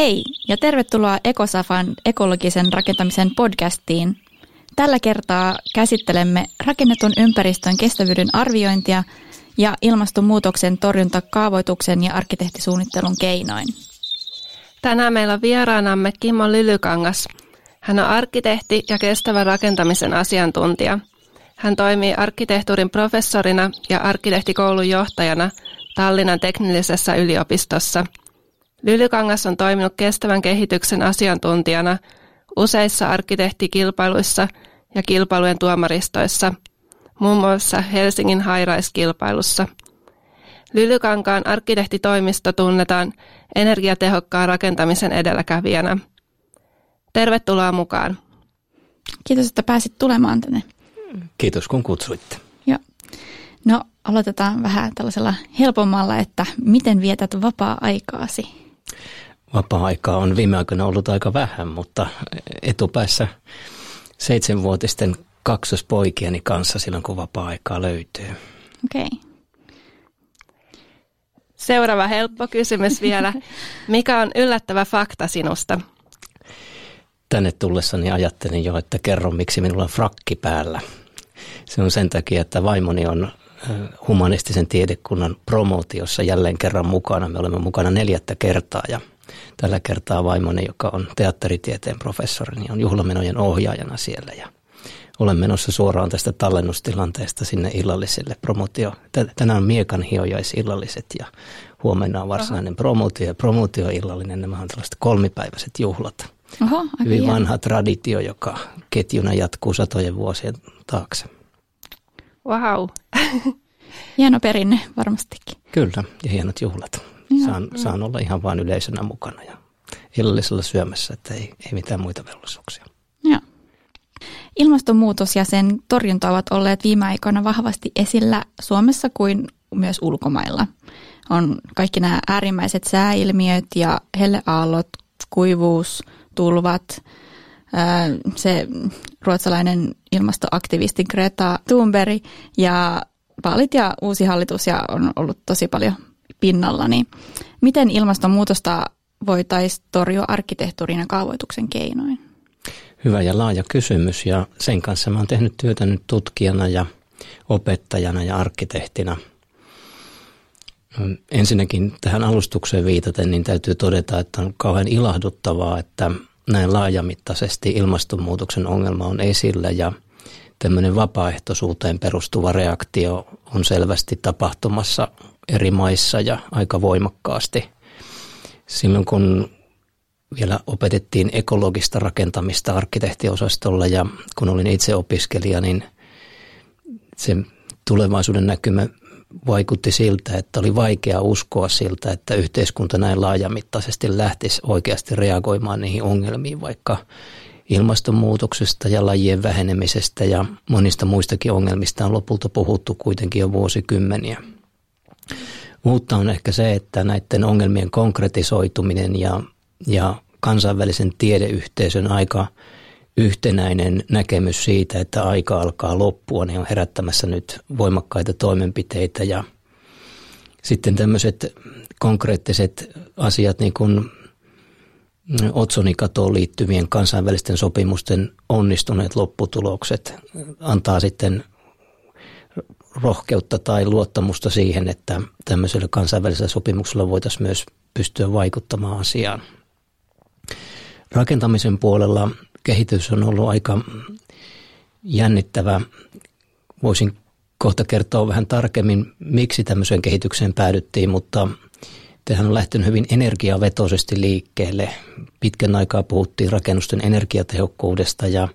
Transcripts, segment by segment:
Hei ja tervetuloa Ekosafan ekologisen rakentamisen podcastiin. Tällä kertaa käsittelemme rakennetun ympäristön kestävyyden arviointia ja ilmastonmuutoksen torjunta kaavoituksen ja arkkitehtisuunnittelun keinoin. Tänään meillä on vieraanamme Kimmo Lylykangas. Hän on arkkitehti ja kestävän rakentamisen asiantuntija. Hän toimii arkkitehtuurin professorina ja arkkitehtikoulun johtajana Tallinnan teknillisessä yliopistossa – Lylykangas on toiminut kestävän kehityksen asiantuntijana useissa arkkitehtikilpailuissa ja kilpailujen tuomaristoissa, muun muassa Helsingin High-Rise-kilpailussa. Lylykankaan arkkitehtitoimisto tunnetaan energiatehokkaan rakentamisen edelläkävijänä. Tervetuloa mukaan. Kiitos, että pääsit tulemaan tänne. Kiitos, kun kutsuitte. Joo. No, aloitetaan vähän tällaisella helpommalla, että miten vietät vapaa-aikaasi? Vapaa-aikaa on viime aikoina ollut aika vähän, mutta etupäässä seitsemänvuotisten kaksospoikieni kanssa silloin, kun vapaa-aikaa löytyy. Okei. Okay. Seuraava helppo kysymys vielä. Mikä on yllättävä fakta sinusta? Tänne tullessani ajattelin jo, että kerron miksi minulla on frakki päällä. Se on sen takia, että vaimoni on humanistisen tiedekunnan promootiossa jälleen kerran mukana. Me olemme mukana neljättä kertaa ja tällä kertaa vaimoni, joka on teatteritieteen professori, niin on juhlamenojen ohjaajana siellä ja olen menossa suoraan tästä tallennustilanteesta sinne illalliselle promotio. Tänään on miekan hiojaisillalliset ja huomenna on varsinainen promotio ja promotioillallinen. Nämä on tällaiset kolmipäiväiset juhlat. Oho, Hyvin vanha traditio, joka ketjuna jatkuu satojen vuosien taakse. Wow. Hieno perinne varmastikin. Kyllä, ja hienot juhlat. Saan, saan olla ihan vain yleisönä mukana ja illallisella syömässä, että ei, ei mitään muita velvollisuuksia. Joo. Ilmastonmuutos ja sen torjunta ovat olleet viime aikoina vahvasti esillä Suomessa kuin myös ulkomailla. On kaikki nämä äärimmäiset sääilmiöt ja helleaallot, kuivuus, tulvat, se ruotsalainen ilmastoaktivisti Greta Thunberg ja vaalit ja uusi hallitus ja on ollut tosi paljon pinnalla, niin miten ilmastonmuutosta voitaisiin torjua arkkitehtuurin ja kaavoituksen keinoin? Hyvä ja laaja kysymys ja sen kanssa mä oon tehnyt työtä nyt tutkijana ja opettajana ja arkkitehtina. Ensinnäkin tähän alustukseen viitaten, niin täytyy todeta, että on kauhean ilahduttavaa, että näin laajamittaisesti ilmastonmuutoksen ongelma on esillä ja tämmöinen vapaaehtoisuuteen perustuva reaktio on selvästi tapahtumassa eri maissa ja aika voimakkaasti. Silloin kun vielä opetettiin ekologista rakentamista arkkitehtiosastolla ja kun olin itse opiskelija, niin se tulevaisuuden näkymä vaikutti siltä, että oli vaikea uskoa siltä, että yhteiskunta näin laajamittaisesti lähtisi oikeasti reagoimaan niihin ongelmiin, vaikka ilmastonmuutoksesta ja lajien vähenemisestä ja monista muistakin ongelmista on lopulta puhuttu kuitenkin jo vuosikymmeniä. Uutta on ehkä se, että näiden ongelmien konkretisoituminen ja, ja kansainvälisen tiedeyhteisön aika yhtenäinen näkemys siitä, että aika alkaa loppua, niin on herättämässä nyt voimakkaita toimenpiteitä ja sitten tämmöiset konkreettiset asiat niin kuin otsonikatoon liittyvien kansainvälisten sopimusten onnistuneet lopputulokset antaa sitten rohkeutta tai luottamusta siihen, että tämmöisellä kansainvälisellä sopimuksella voitaisiin myös pystyä vaikuttamaan asiaan. Rakentamisen puolella kehitys on ollut aika jännittävä. Voisin kohta kertoa vähän tarkemmin, miksi tämmöiseen kehitykseen päädyttiin, mutta Tähän on lähtenyt hyvin energiavetoisesti liikkeelle. Pitkän aikaa puhuttiin rakennusten energiatehokkuudesta ja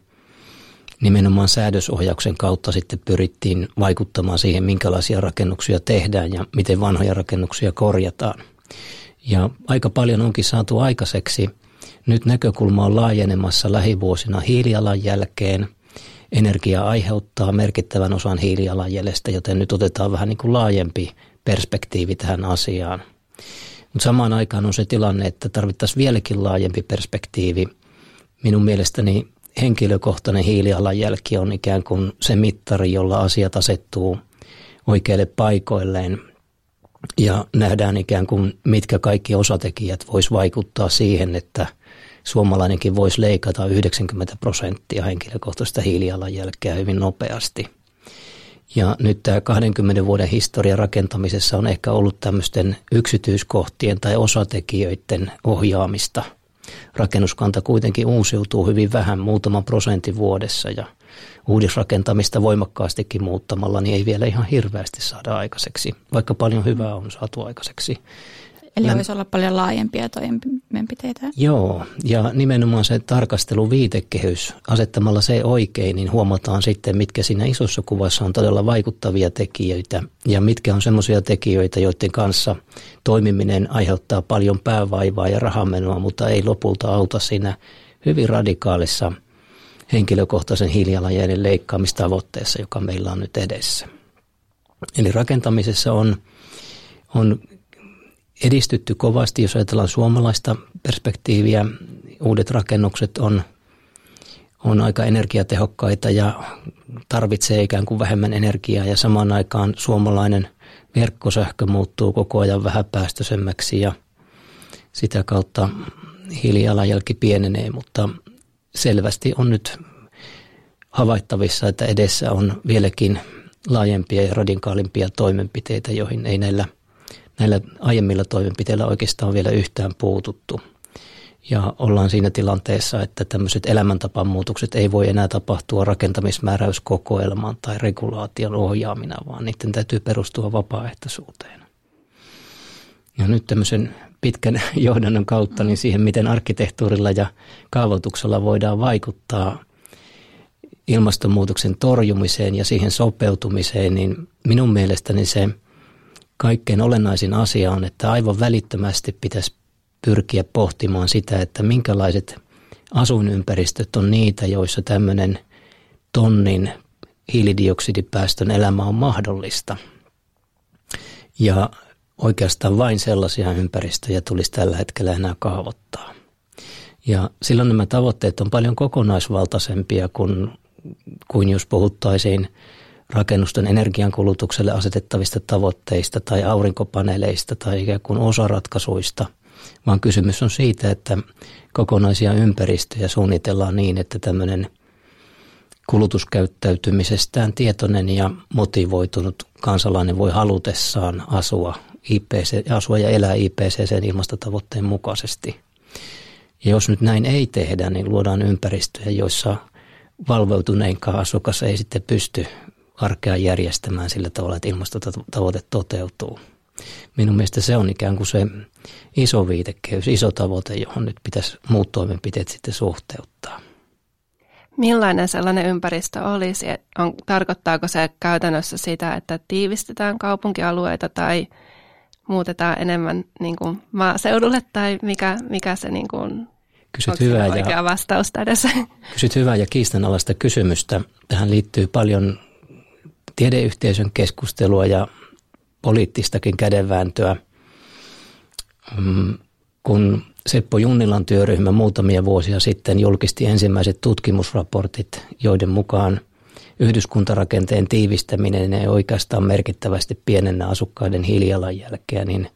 nimenomaan säädösohjauksen kautta sitten pyrittiin vaikuttamaan siihen, minkälaisia rakennuksia tehdään ja miten vanhoja rakennuksia korjataan. Ja aika paljon onkin saatu aikaiseksi. Nyt näkökulma on laajenemassa lähivuosina hiilijalanjälkeen. Energia aiheuttaa merkittävän osan hiilijalanjäljestä, joten nyt otetaan vähän niin kuin laajempi perspektiivi tähän asiaan – mutta samaan aikaan on se tilanne, että tarvittaisiin vieläkin laajempi perspektiivi. Minun mielestäni henkilökohtainen hiilijalanjälki on ikään kuin se mittari, jolla asiat asettuu oikeille paikoilleen. Ja nähdään ikään kuin mitkä kaikki osatekijät vois vaikuttaa siihen, että suomalainenkin voisi leikata 90 prosenttia henkilökohtaista hiilijalanjälkeä hyvin nopeasti. Ja nyt tämä 20 vuoden historia rakentamisessa on ehkä ollut tämmöisten yksityiskohtien tai osatekijöiden ohjaamista. Rakennuskanta kuitenkin uusiutuu hyvin vähän, muutaman prosentin vuodessa ja uudisrakentamista voimakkaastikin muuttamalla, niin ei vielä ihan hirveästi saada aikaiseksi, vaikka paljon hyvää on saatu aikaiseksi. Eli voisi olla paljon laajempia toimenpiteitä. Joo, ja nimenomaan se tarkastelu viitekehys, asettamalla se oikein, niin huomataan sitten, mitkä siinä isossa kuvassa on todella vaikuttavia tekijöitä ja mitkä on semmoisia tekijöitä, joiden kanssa toimiminen aiheuttaa paljon päävaivaa ja rahamenoa, mutta ei lopulta auta siinä hyvin radikaalissa henkilökohtaisen hiilijalanjäljen leikkaamistavoitteessa, joka meillä on nyt edessä. Eli rakentamisessa on, on edistytty kovasti, jos ajatellaan suomalaista perspektiiviä. Uudet rakennukset on, on aika energiatehokkaita ja tarvitsee ikään kuin vähemmän energiaa ja samaan aikaan suomalainen verkkosähkö muuttuu koko ajan vähäpäästöisemmäksi ja sitä kautta hiilijalanjälki pienenee, mutta selvästi on nyt havaittavissa, että edessä on vieläkin laajempia ja radikaalimpia toimenpiteitä, joihin ei näillä, näillä aiemmilla toimenpiteillä oikeastaan vielä yhtään puututtu. Ja ollaan siinä tilanteessa, että tämmöiset elämäntapamuutokset ei voi enää tapahtua rakentamismääräyskokoelmaan tai regulaation ohjaamina, vaan niiden täytyy perustua vapaaehtoisuuteen. Ja nyt tämmöisen pitkän johdannon kautta niin siihen, miten arkkitehtuurilla ja kaavoituksella voidaan vaikuttaa ilmastonmuutoksen torjumiseen ja siihen sopeutumiseen, niin minun mielestäni se kaikkein olennaisin asia on, että aivan välittömästi pitäisi pyrkiä pohtimaan sitä, että minkälaiset asuinympäristöt on niitä, joissa tämmöinen tonnin hiilidioksidipäästön elämä on mahdollista. Ja oikeastaan vain sellaisia ympäristöjä tulisi tällä hetkellä enää kaavoittaa. Ja silloin nämä tavoitteet on paljon kokonaisvaltaisempia kuin, kuin jos puhuttaisiin rakennusten energiankulutukselle asetettavista tavoitteista tai aurinkopaneeleista tai ikään kuin osaratkaisuista, vaan kysymys on siitä, että kokonaisia ympäristöjä suunnitellaan niin, että tämmöinen kulutuskäyttäytymisestään tietoinen ja motivoitunut kansalainen voi halutessaan asua IPC, asua ja elää IPCCn ilmastotavoitteen mukaisesti. Ja jos nyt näin ei tehdä, niin luodaan ympäristöjä, joissa valveutuneinkaan asukas ei sitten pysty arkea järjestämään sillä tavalla, että ilmastotavoite toteutuu. Minun mielestä se on ikään kuin se iso viitekehys, iso tavoite, johon nyt pitäisi muut toimenpiteet sitten suhteuttaa. Millainen sellainen ympäristö olisi? On, tarkoittaako se käytännössä sitä, että tiivistetään kaupunkialueita tai muutetaan enemmän niin kuin maaseudulle tai mikä, mikä se niin kuin, Kysyt hyvää oikea ja, vastausta edessä? Kysyt hyvää ja kiistanalaista kysymystä. Tähän liittyy paljon tiedeyhteisön keskustelua ja poliittistakin kädenvääntöä. Mm, kun Seppo Junnilan työryhmä muutamia vuosia sitten julkisti ensimmäiset tutkimusraportit, joiden mukaan – yhdyskuntarakenteen tiivistäminen ei oikeastaan merkittävästi pienennä asukkaiden hiilijalanjälkeä, niin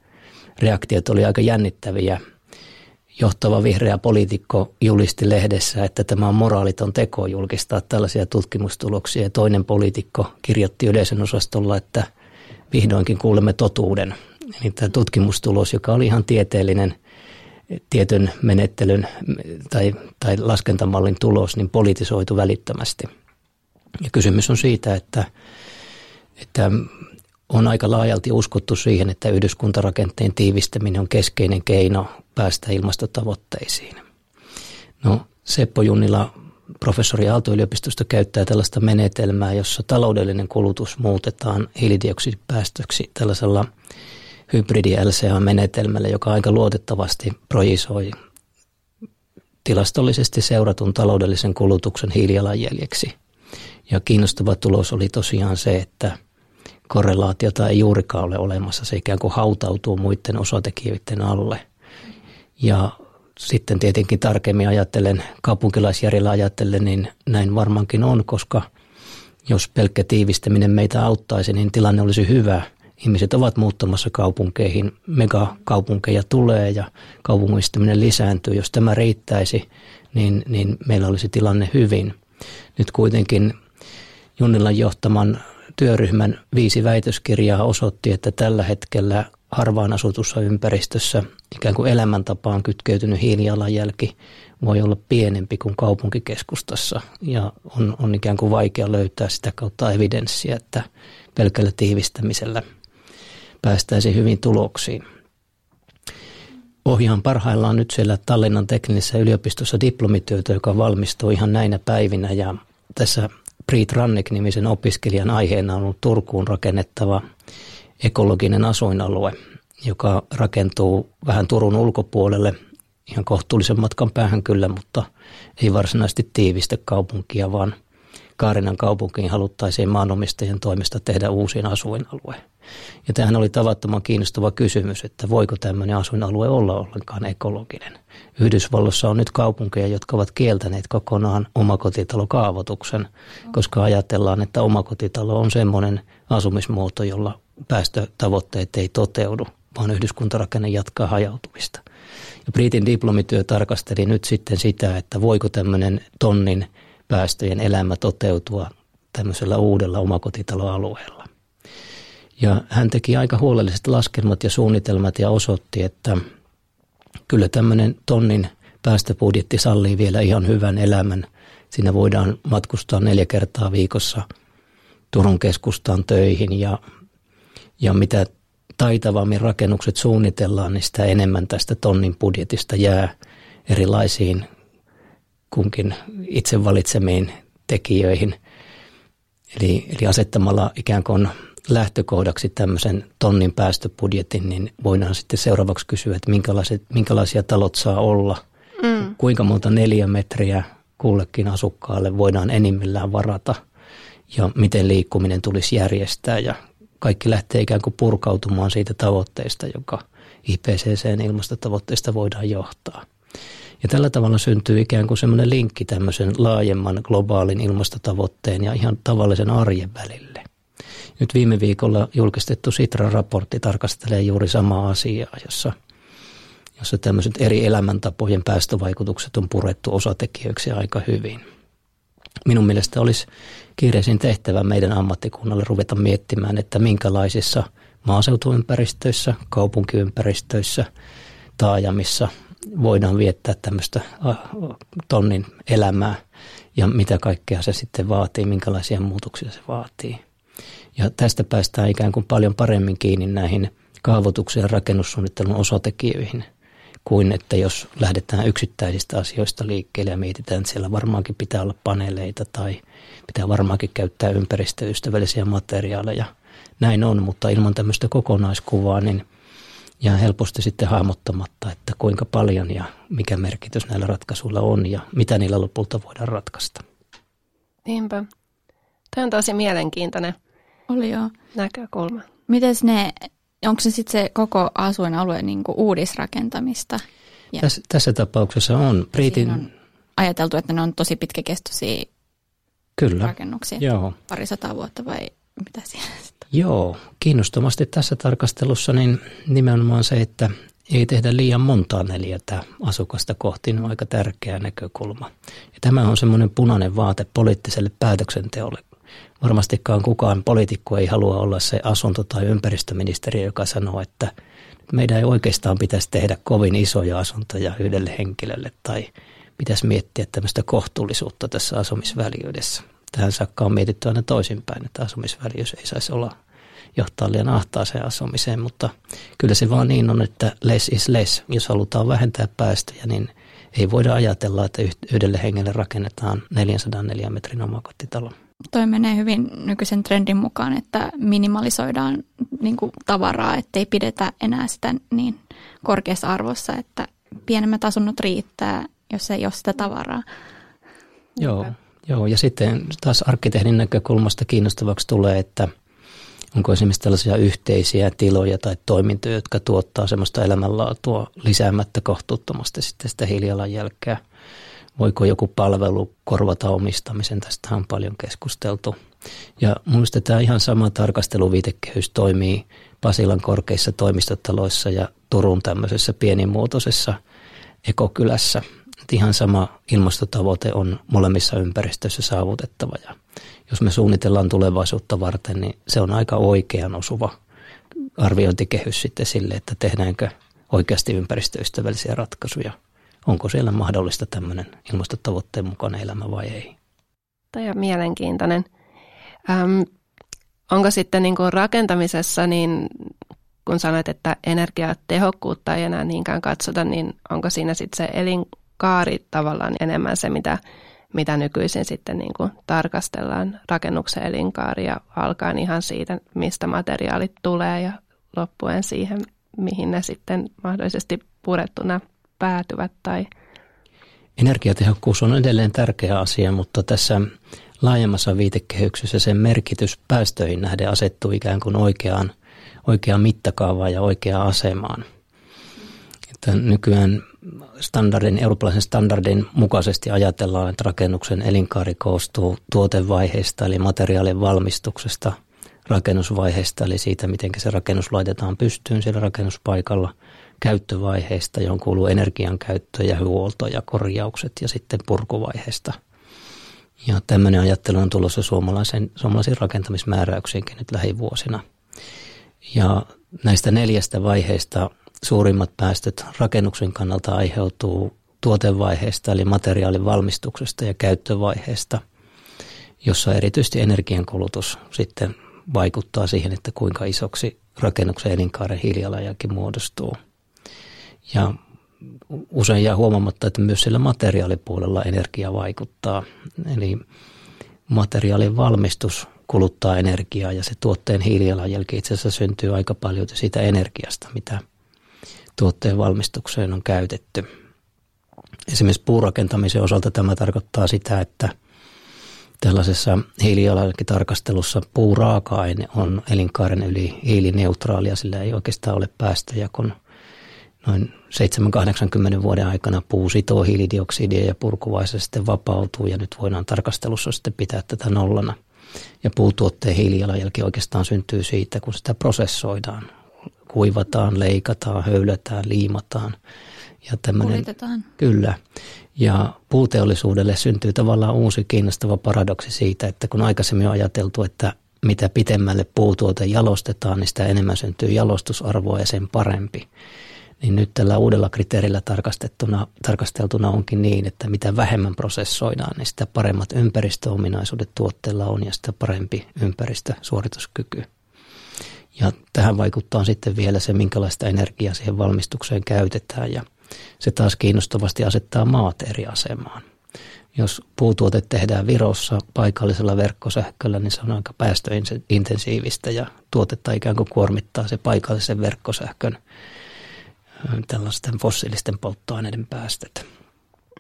reaktiot oli aika jännittäviä. Johtava vihreä poliitikko julisti lehdessä, että tämä on moraaliton teko julkistaa tällaisia tutkimustuloksia. Ja toinen poliitikko kirjoitti yleisön osastolla, että vihdoinkin kuulemme totuuden. Eli tämä tutkimustulos, joka oli ihan tieteellinen tietyn menettelyn tai, tai laskentamallin tulos, niin politisoitu välittömästi – ja kysymys on siitä, että, että on aika laajalti uskottu siihen, että yhdyskuntarakenteen tiivistäminen on keskeinen keino päästä ilmastotavoitteisiin. No Seppo Junnila, professori Aalto-yliopistosta, käyttää tällaista menetelmää, jossa taloudellinen kulutus muutetaan hiilidioksidipäästöksi tällaisella hybridi LCA-menetelmällä, joka aika luotettavasti projisoi tilastollisesti seuratun taloudellisen kulutuksen hiilijalanjäljeksi – ja kiinnostava tulos oli tosiaan se, että korrelaatiota ei juurikaan ole olemassa. Se ikään kuin hautautuu muiden osatekijöiden alle. Ja sitten tietenkin tarkemmin ajattelen, kaupunkilaisjärjellä ajattelen, niin näin varmaankin on, koska jos pelkkä tiivistäminen meitä auttaisi, niin tilanne olisi hyvä. ihmiset ovat muuttamassa kaupunkeihin, megakaupunkeja tulee ja kaupungistuminen lisääntyy. Jos tämä riittäisi, niin, niin meillä olisi tilanne hyvin. Nyt kuitenkin Junnilan johtaman työryhmän viisi väitöskirjaa osoitti, että tällä hetkellä harvaan asutussa ympäristössä ikään kuin elämäntapaan kytkeytynyt hiilijalanjälki voi olla pienempi kuin kaupunkikeskustassa ja on, on ikään kuin vaikea löytää sitä kautta evidenssiä, että pelkällä tiivistämisellä päästäisiin hyvin tuloksiin. Ohjaan parhaillaan nyt siellä Tallinnan teknisessä yliopistossa diplomityötä, joka valmistuu ihan näinä päivinä ja tässä Priit Rannik-nimisen opiskelijan aiheena on ollut Turkuun rakennettava ekologinen asuinalue, joka rakentuu vähän Turun ulkopuolelle, ihan kohtuullisen matkan päähän kyllä, mutta ei varsinaisesti tiivistä kaupunkia, vaan Kaarinan kaupunkiin haluttaisiin maanomistajien toimesta tehdä uusin asuinalue. Ja tähän oli tavattoman kiinnostava kysymys, että voiko tämmöinen asuinalue olla ollenkaan ekologinen. Yhdysvalloissa on nyt kaupunkeja, jotka ovat kieltäneet kokonaan omakotitalokaavoituksen, koska ajatellaan, että omakotitalo on semmoinen asumismuoto, jolla päästötavoitteet ei toteudu, vaan yhdyskuntarakenne jatkaa hajautumista. Ja Britin diplomityö tarkasteli nyt sitten sitä, että voiko tämmöinen tonnin päästöjen elämä toteutua tämmöisellä uudella omakotitaloalueella. Ja hän teki aika huolelliset laskelmat ja suunnitelmat ja osoitti, että kyllä tämmöinen tonnin päästöbudjetti sallii vielä ihan hyvän elämän. Siinä voidaan matkustaa neljä kertaa viikossa Turun keskustaan töihin ja, ja mitä taitavammin rakennukset suunnitellaan, niin sitä enemmän tästä tonnin budjetista jää erilaisiin kunkin itse valitsemiin tekijöihin. Eli, eli asettamalla ikään kuin lähtökohdaksi tämmöisen tonnin päästöbudjetin, niin voidaan sitten seuraavaksi kysyä, että minkälaiset, minkälaisia talot saa olla, mm. kuinka monta metriä kullekin asukkaalle voidaan enimmillään varata ja miten liikkuminen tulisi järjestää ja kaikki lähtee ikään kuin purkautumaan siitä tavoitteesta, joka IPCCn ilmastotavoitteista voidaan johtaa. Ja tällä tavalla syntyy ikään kuin semmoinen linkki tämmöisen laajemman globaalin ilmastotavoitteen ja ihan tavallisen arjen välille. Nyt viime viikolla julkistettu Sitra-raportti tarkastelee juuri samaa asiaa, jossa, jossa tämmöiset eri elämäntapojen päästövaikutukset on purettu osatekijöiksi aika hyvin. Minun mielestä olisi kiireisin tehtävä meidän ammattikunnalle ruveta miettimään, että minkälaisissa maaseutuympäristöissä, kaupunkiympäristöissä, taajamissa voidaan viettää tämmöistä tonnin elämää ja mitä kaikkea se sitten vaatii, minkälaisia muutoksia se vaatii. Ja tästä päästään ikään kuin paljon paremmin kiinni näihin kaavoituksen ja rakennussuunnittelun osatekijöihin kuin että jos lähdetään yksittäisistä asioista liikkeelle ja mietitään, että siellä varmaankin pitää olla paneeleita tai pitää varmaankin käyttää ympäristöystävällisiä materiaaleja. Näin on, mutta ilman tämmöistä kokonaiskuvaa niin jää helposti sitten hahmottamatta, että kuinka paljon ja mikä merkitys näillä ratkaisuilla on ja mitä niillä lopulta voidaan ratkaista. Niinpä. Tämä on tosi mielenkiintoinen oli joo. Näkökulma. Mites ne, onko se sitten se koko asuinalue niin uudisrakentamista? Ja tässä, tässä tapauksessa on. Britin... on ajateltu, että ne on tosi pitkäkestoisia Kyllä. rakennuksia. Joo. Pari sataa vuotta vai mitä siellä sitten? Joo, kiinnostomasti tässä tarkastelussa niin nimenomaan se, että ei tehdä liian montaa neljätä asukasta kohti, on aika tärkeä näkökulma. Ja tämä on semmoinen punainen vaate poliittiselle päätöksenteolle, varmastikaan kukaan poliitikko ei halua olla se asunto- tai ympäristöministeri, joka sanoo, että meidän ei oikeastaan pitäisi tehdä kovin isoja asuntoja yhdelle henkilölle tai pitäisi miettiä tämmöistä kohtuullisuutta tässä asumisväliydessä. Tähän saakka on mietitty aina toisinpäin, että asumisväliys ei saisi olla johtaa liian ahtaaseen asumiseen, mutta kyllä se vaan niin on, että less is less. Jos halutaan vähentää päästöjä, niin ei voida ajatella, että yhdelle hengelle rakennetaan 404 metrin omakotitalo toi menee hyvin nykyisen trendin mukaan, että minimalisoidaan niin kuin tavaraa, ettei pidetä enää sitä niin korkeassa arvossa, että pienemmät asunnot riittää, jos ei ole sitä tavaraa. Joo, joo. ja sitten taas arkkitehdin näkökulmasta kiinnostavaksi tulee, että onko esimerkiksi tällaisia yhteisiä tiloja tai toimintoja, jotka tuottaa sellaista elämänlaatua lisäämättä kohtuuttomasti sitten sitä hiilijalanjälkeä voiko joku palvelu korvata omistamisen, tästä on paljon keskusteltu. Ja minusta tämä ihan sama tarkasteluviitekehys toimii Pasilan korkeissa toimistotaloissa ja Turun tämmöisessä pienimuotoisessa ekokylässä. Et ihan sama ilmastotavoite on molemmissa ympäristöissä saavutettava ja jos me suunnitellaan tulevaisuutta varten, niin se on aika oikean osuva arviointikehys sitten sille, että tehdäänkö oikeasti ympäristöystävällisiä ratkaisuja. Onko siellä mahdollista tämmöinen ilmastotavoitteen mukainen elämä vai ei? Tämä on mielenkiintoinen. Ähm, onko sitten niin kuin rakentamisessa, niin kun sanoit, että energiatehokkuutta ei enää niinkään katsota, niin onko siinä sitten se elinkaari tavallaan enemmän se, mitä, mitä nykyisin sitten niin kuin tarkastellaan rakennuksen elinkaaria alkaen ihan siitä, mistä materiaalit tulee ja loppuen siihen, mihin ne sitten mahdollisesti purettuna päätyvät tai Energiatehokkuus on edelleen tärkeä asia, mutta tässä laajemmassa viitekehyksessä sen merkitys päästöihin nähden asettuu ikään kuin oikeaan, oikeaan mittakaavaan ja oikeaan asemaan. Että nykyään standardin, eurooppalaisen standardin mukaisesti ajatellaan, että rakennuksen elinkaari koostuu tuotevaiheesta eli materiaalin valmistuksesta, rakennusvaiheesta eli siitä, miten se rakennus laitetaan pystyyn siellä rakennuspaikalla, käyttövaiheesta, johon kuuluu energian käyttö ja huolto ja korjaukset ja sitten purkuvaiheesta – ja tämmöinen ajattelu on tulossa suomalaisen, suomalaisiin rakentamismääräyksiinkin nyt lähivuosina. Ja näistä neljästä vaiheesta suurimmat päästöt rakennuksen kannalta aiheutuu tuotevaiheesta eli materiaalin valmistuksesta ja käyttövaiheesta, jossa erityisesti energiankulutus sitten vaikuttaa siihen, että kuinka isoksi rakennuksen elinkaaren hiilijalanjälki muodostuu. Ja usein jää huomaamatta, että myös sillä materiaalipuolella energia vaikuttaa. Eli materiaalin valmistus kuluttaa energiaa ja se tuotteen hiilijalanjälki itse asiassa syntyy aika paljon siitä energiasta, mitä tuotteen valmistukseen on käytetty. Esimerkiksi puurakentamisen osalta tämä tarkoittaa sitä, että tällaisessa hiilijalanjälkitarkastelussa puuraaka-aine on elinkaaren yli hiilineutraalia, sillä ei oikeastaan ole päästöjä, kun – noin 7-80 vuoden aikana puu sitoo hiilidioksidia ja purkuvaiheessa sitten vapautuu ja nyt voidaan tarkastelussa sitten pitää tätä nollana. Ja puutuotteen hiilijalanjälki oikeastaan syntyy siitä, kun sitä prosessoidaan. Kuivataan, leikataan, höylätään, liimataan. Ja Kulitetaan. Kyllä. Ja puuteollisuudelle syntyy tavallaan uusi kiinnostava paradoksi siitä, että kun aikaisemmin on ajateltu, että mitä pitemmälle puutuote jalostetaan, niin sitä enemmän syntyy jalostusarvoa ja sen parempi niin nyt tällä uudella kriteerillä tarkastettuna, tarkasteltuna onkin niin, että mitä vähemmän prosessoidaan, niin sitä paremmat ympäristöominaisuudet tuotteella on ja sitä parempi ympäristösuorituskyky. Ja tähän vaikuttaa sitten vielä se, minkälaista energiaa siihen valmistukseen käytetään ja se taas kiinnostavasti asettaa maat eri asemaan. Jos puutuote tehdään Virossa paikallisella verkkosähköllä, niin se on aika päästöintensiivistä ja tuotetta ikään kuin kuormittaa se paikallisen verkkosähkön tällaisten fossiilisten polttoaineiden päästöt.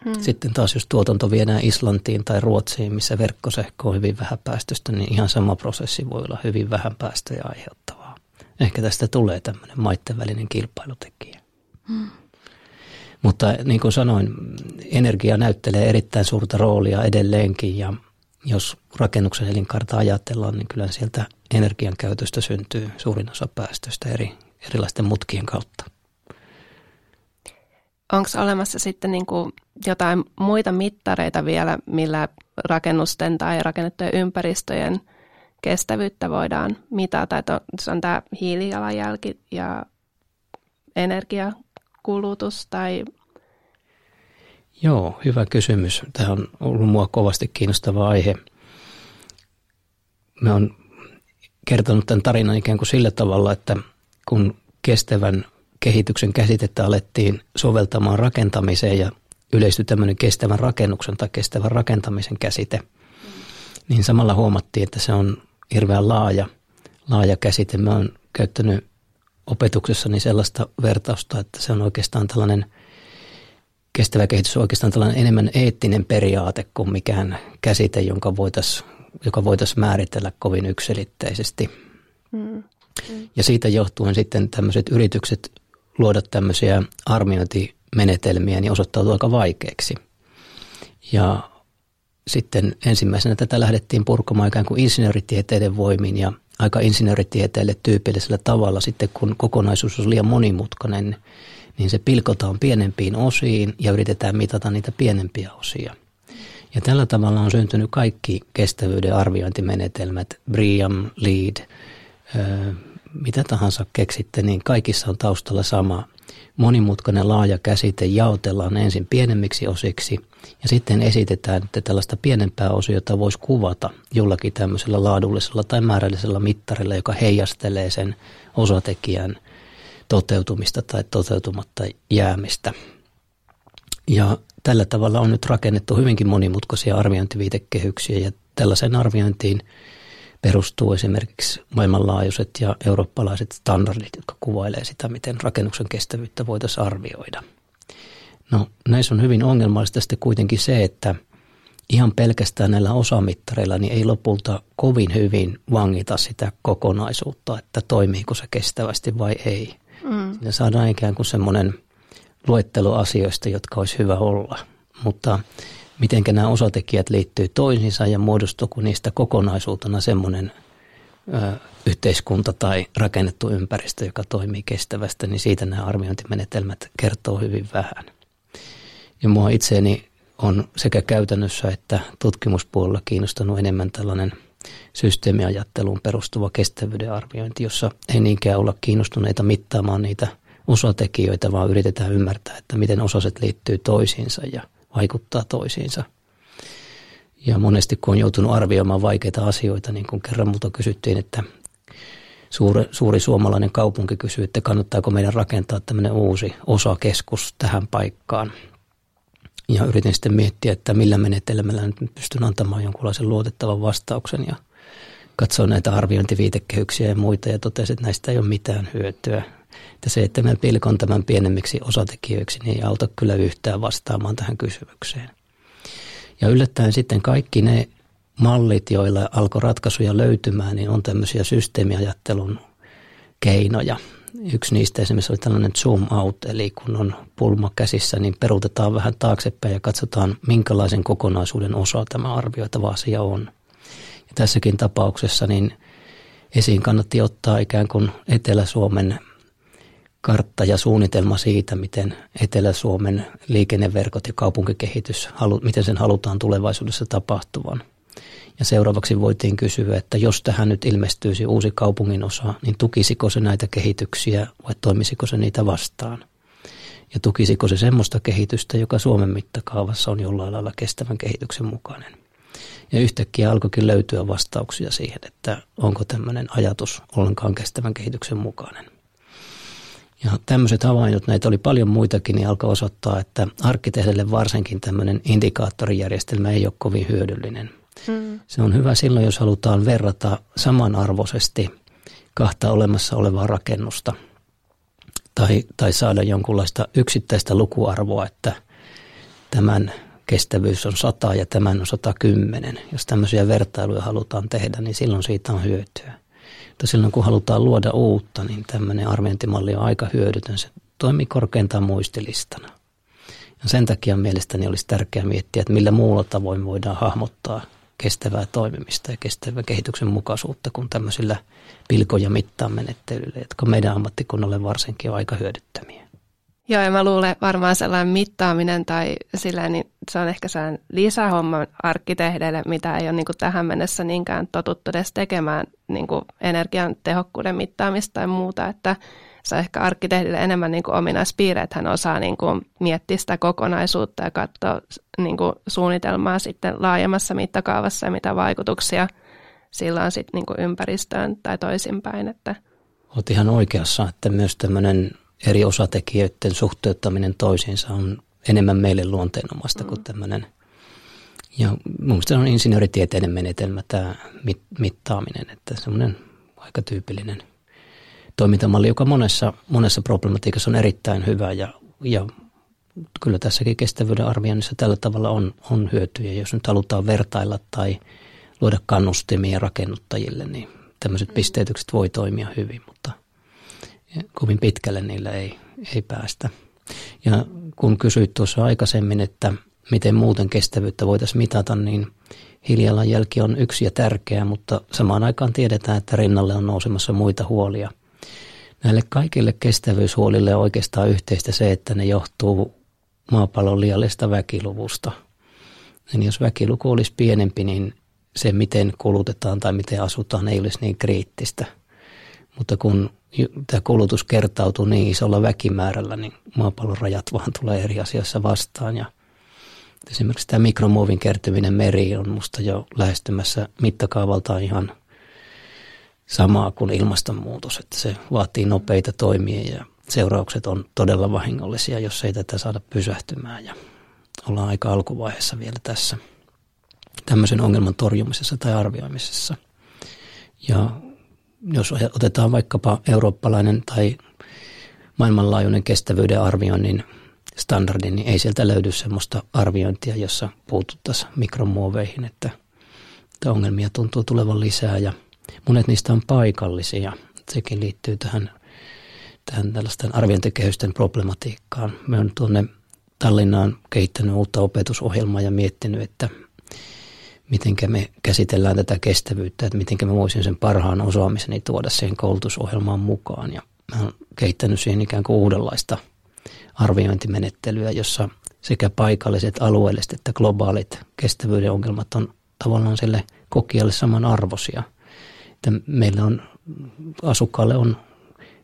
Hmm. Sitten taas jos tuotanto viedään Islantiin tai Ruotsiin, missä verkkosähkö on hyvin vähän päästöstä, niin ihan sama prosessi voi olla hyvin vähän päästöjä aiheuttavaa. Ehkä tästä tulee tämmöinen maitten välinen kilpailutekijä. Hmm. Mutta niin kuin sanoin, energia näyttelee erittäin suurta roolia edelleenkin ja jos rakennuksen elinkaarta ajatellaan, niin kyllä sieltä energian käytöstä syntyy suurin osa päästöistä eri, erilaisten mutkien kautta onko olemassa sitten niin kuin jotain muita mittareita vielä, millä rakennusten tai rakennettujen ympäristöjen kestävyyttä voidaan mitata, että se on tämä hiilijalanjälki ja energiakulutus tai Joo, hyvä kysymys. Tämä on ollut mua kovasti kiinnostava aihe. Mä oon kertonut tämän tarinan ikään kuin sillä tavalla, että kun kestävän kehityksen käsitettä alettiin soveltamaan rakentamiseen ja yleistyi tämmöinen kestävän rakennuksen tai kestävän rakentamisen käsite, niin samalla huomattiin, että se on hirveän laaja, laaja käsite. Mä oon käyttänyt opetuksessani sellaista vertausta, että se on oikeastaan tällainen kestävä kehitys on oikeastaan tällainen enemmän eettinen periaate kuin mikään käsite, jonka voitaisiin joka voitaisiin määritellä kovin yksilitteisesti. Mm. Mm. Ja siitä johtuen sitten tämmöiset yritykset luoda tämmöisiä arviointimenetelmiä, niin osoittautui aika vaikeaksi. Ja sitten ensimmäisenä tätä lähdettiin purkamaan ikään kuin insinööritieteiden voimin ja aika insinööritieteelle tyypillisellä tavalla sitten, kun kokonaisuus on liian monimutkainen, niin se pilkotaan pienempiin osiin ja yritetään mitata niitä pienempiä osia. Ja tällä tavalla on syntynyt kaikki kestävyyden arviointimenetelmät, BRIAM, LEAD, mitä tahansa keksitte, niin kaikissa on taustalla sama. Monimutkainen laaja käsite jaotellaan ensin pienemmiksi osiksi ja sitten esitetään, että tällaista pienempää osiota voisi kuvata jollakin tämmöisellä laadullisella tai määrällisellä mittarilla, joka heijastelee sen osatekijän toteutumista tai toteutumatta jäämistä. Ja tällä tavalla on nyt rakennettu hyvinkin monimutkaisia arviointiviitekehyksiä ja tällaisen arviointiin perustuu esimerkiksi maailmanlaajuiset ja eurooppalaiset standardit, jotka kuvailee sitä, miten rakennuksen kestävyyttä voitaisiin arvioida. No näissä on hyvin ongelmallista sitten kuitenkin se, että ihan pelkästään näillä osamittareilla niin ei lopulta kovin hyvin vangita sitä kokonaisuutta, että toimiiko se kestävästi vai ei. Mm. Siinä saadaan ikään kuin semmoinen luettelo asioista, jotka olisi hyvä olla. Mutta miten nämä osatekijät liittyy toisiinsa ja muodostuuko niistä kokonaisuutena semmoinen yhteiskunta tai rakennettu ympäristö, joka toimii kestävästi, niin siitä nämä arviointimenetelmät kertoo hyvin vähän. Ja mua itseeni on sekä käytännössä että tutkimuspuolella kiinnostanut enemmän tällainen systeemiajatteluun perustuva kestävyyden arviointi, jossa ei niinkään olla kiinnostuneita mittaamaan niitä osatekijöitä, vaan yritetään ymmärtää, että miten osaset liittyy toisiinsa ja – vaikuttaa toisiinsa. Ja monesti kun on joutunut arvioimaan vaikeita asioita, niin kuin kerran multa kysyttiin, että suuri, suuri suomalainen kaupunki kysyy, että kannattaako meidän rakentaa tämmöinen uusi osakeskus tähän paikkaan. Ja yritin sitten miettiä, että millä menetelmällä nyt pystyn antamaan jonkunlaisen luotettavan vastauksen ja katsoin näitä arviointiviitekehyksiä ja muita ja totesin, että näistä ei ole mitään hyötyä. Että se, että mä pilkon tämän pienemmiksi osatekijöiksi, niin ei auta kyllä yhtään vastaamaan tähän kysymykseen. Ja yllättäen sitten kaikki ne mallit, joilla alkoi ratkaisuja löytymään, niin on tämmöisiä systeemiajattelun keinoja. Yksi niistä esimerkiksi oli tällainen zoom out, eli kun on pulma käsissä, niin peruutetaan vähän taaksepäin ja katsotaan, minkälaisen kokonaisuuden osa tämä arvioitava asia on. Ja tässäkin tapauksessa niin esiin kannatti ottaa ikään kuin Etelä-Suomen kartta ja suunnitelma siitä, miten Etelä-Suomen liikenneverkot ja kaupunkikehitys, miten sen halutaan tulevaisuudessa tapahtuvan. Ja seuraavaksi voitiin kysyä, että jos tähän nyt ilmestyisi uusi kaupungin osa, niin tukisiko se näitä kehityksiä vai toimisiko se niitä vastaan? Ja tukisiko se semmoista kehitystä, joka Suomen mittakaavassa on jollain lailla kestävän kehityksen mukainen? Ja yhtäkkiä alkoikin löytyä vastauksia siihen, että onko tämmöinen ajatus ollenkaan kestävän kehityksen mukainen. Ja tämmöiset havainnot, näitä oli paljon muitakin, niin alkoi osoittaa, että arkkitehdelle varsinkin tämmöinen indikaattorijärjestelmä ei ole kovin hyödyllinen. Mm. Se on hyvä silloin, jos halutaan verrata samanarvoisesti kahta olemassa olevaa rakennusta tai, tai saada jonkunlaista yksittäistä lukuarvoa, että tämän kestävyys on 100 ja tämän on 110. Jos tämmöisiä vertailuja halutaan tehdä, niin silloin siitä on hyötyä. Mutta silloin kun halutaan luoda uutta, niin tämmöinen arviointimalli on aika hyödytön. Se toimii korkeintaan muistilistana. Ja sen takia mielestäni olisi tärkeää miettiä, että millä muulla tavoin voidaan hahmottaa kestävää toimimista ja kestävää kehityksen mukaisuutta kuin tämmöisillä pilko- ja mittaamenettelyillä, jotka meidän ammattikunnalle varsinkin on aika hyödyttömiä. Joo, ja mä luulen varmaan sellainen mittaaminen tai sillä, niin se on ehkä sellainen lisähomma arkkitehdeille, mitä ei ole niin tähän mennessä niinkään totuttu edes tekemään niin energian tehokkuuden mittaamista tai muuta, että se on ehkä arkkitehdille enemmän niin ominaispiirre, että hän osaa niin miettiä sitä kokonaisuutta ja katsoa niin suunnitelmaa sitten laajemmassa mittakaavassa ja mitä vaikutuksia sillä on sitten niin ympäristöön tai toisinpäin. Että. Olet ihan oikeassa, että myös tämmöinen eri osatekijöiden suhteuttaminen toisiinsa on enemmän meille luonteenomaista mm. kuin tämmöinen. Ja mielestä on insinööritieteiden menetelmä tämä mit, mittaaminen, että semmoinen aika tyypillinen toimintamalli, joka monessa, monessa problematiikassa on erittäin hyvä ja, ja kyllä tässäkin kestävyyden arvioinnissa tällä tavalla on, on hyötyjä. Jos nyt halutaan vertailla tai luoda kannustimia rakennuttajille, niin tämmöiset mm. pisteytykset voi toimia hyvin, mutta – kovin pitkälle niillä ei, ei päästä. Ja kun kysyit tuossa aikaisemmin, että miten muuten kestävyyttä voitaisiin mitata, niin hiilijalanjälki on yksi ja tärkeä, mutta samaan aikaan tiedetään, että rinnalle on nousemassa muita huolia. Näille kaikille kestävyyshuolille on oikeastaan yhteistä se, että ne johtuu maapallon liiallisesta väkiluvusta. Eli jos väkiluku olisi pienempi, niin se, miten kulutetaan tai miten asutaan, ei olisi niin kriittistä. Mutta kun tämä kulutus kertautuu niin isolla väkimäärällä, niin maapallon rajat vaan tulee eri asioissa vastaan. Ja esimerkiksi tämä mikromuovin kertyminen meri on musta jo lähestymässä mittakaavaltaan ihan samaa kuin ilmastonmuutos, että se vaatii nopeita toimia ja seuraukset on todella vahingollisia, jos ei tätä saada pysähtymään ja ollaan aika alkuvaiheessa vielä tässä tämmöisen ongelman torjumisessa tai arvioimisessa. Ja jos otetaan vaikkapa eurooppalainen tai maailmanlaajuinen kestävyyden arvioinnin standardi, niin ei sieltä löydy semmoista arviointia, jossa puututtaisiin mikromuoveihin, että, että ongelmia tuntuu tulevan lisää ja monet niistä on paikallisia. Sekin liittyy tähän, tähän tällaisten arviointikehysten problematiikkaan. Me on tuonne Tallinnaan kehittänyt uutta opetusohjelmaa ja miettinyt, että miten me käsitellään tätä kestävyyttä, että miten me voisin sen parhaan osaamiseni tuoda siihen koulutusohjelmaan mukaan. Ja mä oon kehittänyt siihen ikään kuin uudenlaista arviointimenettelyä, jossa sekä paikalliset, alueelliset että globaalit kestävyyden ongelmat on tavallaan sille kokijalle samanarvoisia. Että meillä on, asukkaalle on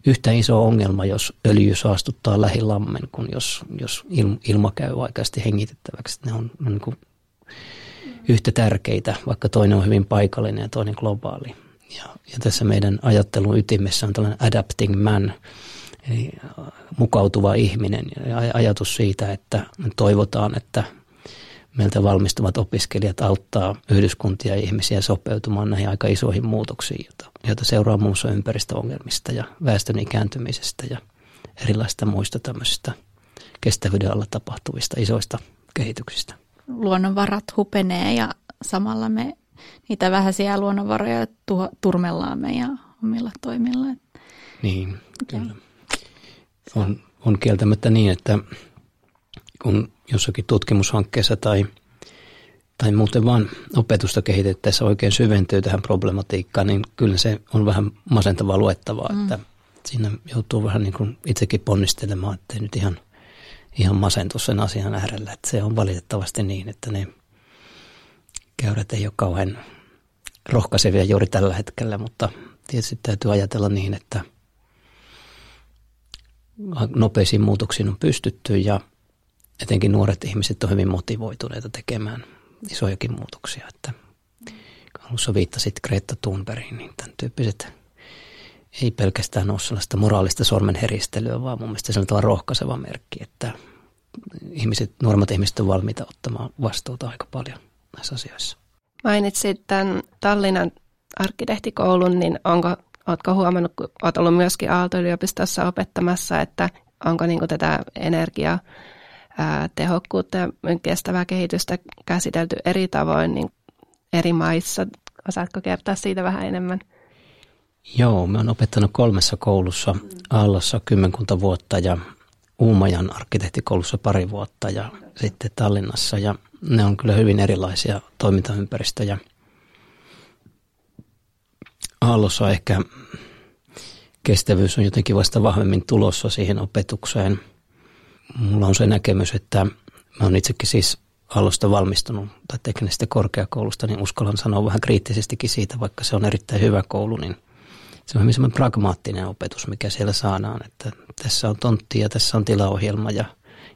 yhtä iso ongelma, jos öljy saastuttaa lähilammen, kuin jos, jos ilma käy aikaisesti hengitettäväksi. Ne on, on niin kuin yhtä tärkeitä, vaikka toinen on hyvin paikallinen ja toinen globaali. Ja, ja tässä meidän ajattelun ytimessä on tällainen adapting man, eli äh, mukautuva ihminen ja ajatus siitä, että me toivotaan, että meiltä valmistuvat opiskelijat auttaa yhdyskuntia ja ihmisiä sopeutumaan näihin aika isoihin muutoksiin, joita, joita seuraa muun muassa ympäristöongelmista ja väestön ikääntymisestä ja erilaisista muista tämmöisistä kestävyyden alla tapahtuvista isoista kehityksistä luonnonvarat hupenee ja samalla me niitä vähäisiä luonnonvaroja tuho, turmellaan meidän omilla toimilla. Niin, kyllä. On, on kieltämättä niin, että kun jossakin tutkimushankkeessa tai, tai muuten vaan opetusta kehitettäessä oikein syventyy tähän problematiikkaan, niin kyllä se on vähän masentavaa luettavaa, mm. että siinä joutuu vähän niin kuin itsekin ponnistelemaan, ettei nyt ihan ihan masentus sen asian äärellä. Että se on valitettavasti niin, että ne käyrät ei ole kauhean rohkaisevia juuri tällä hetkellä, mutta tietysti täytyy ajatella niin, että nopeisiin muutoksiin on pystytty ja etenkin nuoret ihmiset on hyvin motivoituneita tekemään isojakin muutoksia. Että alussa viittasit Greta Thunbergiin, niin tämän tyyppiset ei pelkästään ole sellaista moraalista sormenheristelyä, vaan mun mielestä se on rohkaiseva merkki, että ihmiset, nuoremmat ihmiset on valmiita ottamaan vastuuta aika paljon näissä asioissa. Mainitsit tämän Tallinnan arkkitehtikoulun, niin onko, oletko huomannut, kun olet ollut myöskin Aalto-yliopistossa opettamassa, että onko niin tätä energia tehokkuutta ja kestävää kehitystä käsitelty eri tavoin niin eri maissa. Osaatko kertoa siitä vähän enemmän? Joo, mä oon opettanut kolmessa koulussa Aallossa kymmenkunta vuotta ja Uumajan arkkitehtikoulussa pari vuotta ja sitten Tallinnassa ja ne on kyllä hyvin erilaisia toimintaympäristöjä. Aallossa ehkä kestävyys on jotenkin vasta vahvemmin tulossa siihen opetukseen. Mulla on se näkemys, että mä oon itsekin siis Aallosta valmistunut tai teknisestä korkeakoulusta, niin uskallan sanoa vähän kriittisestikin siitä, vaikka se on erittäin hyvä koulu, niin se on hyvin pragmaattinen opetus, mikä siellä saadaan, että tässä on tontti ja tässä on tilaohjelma ja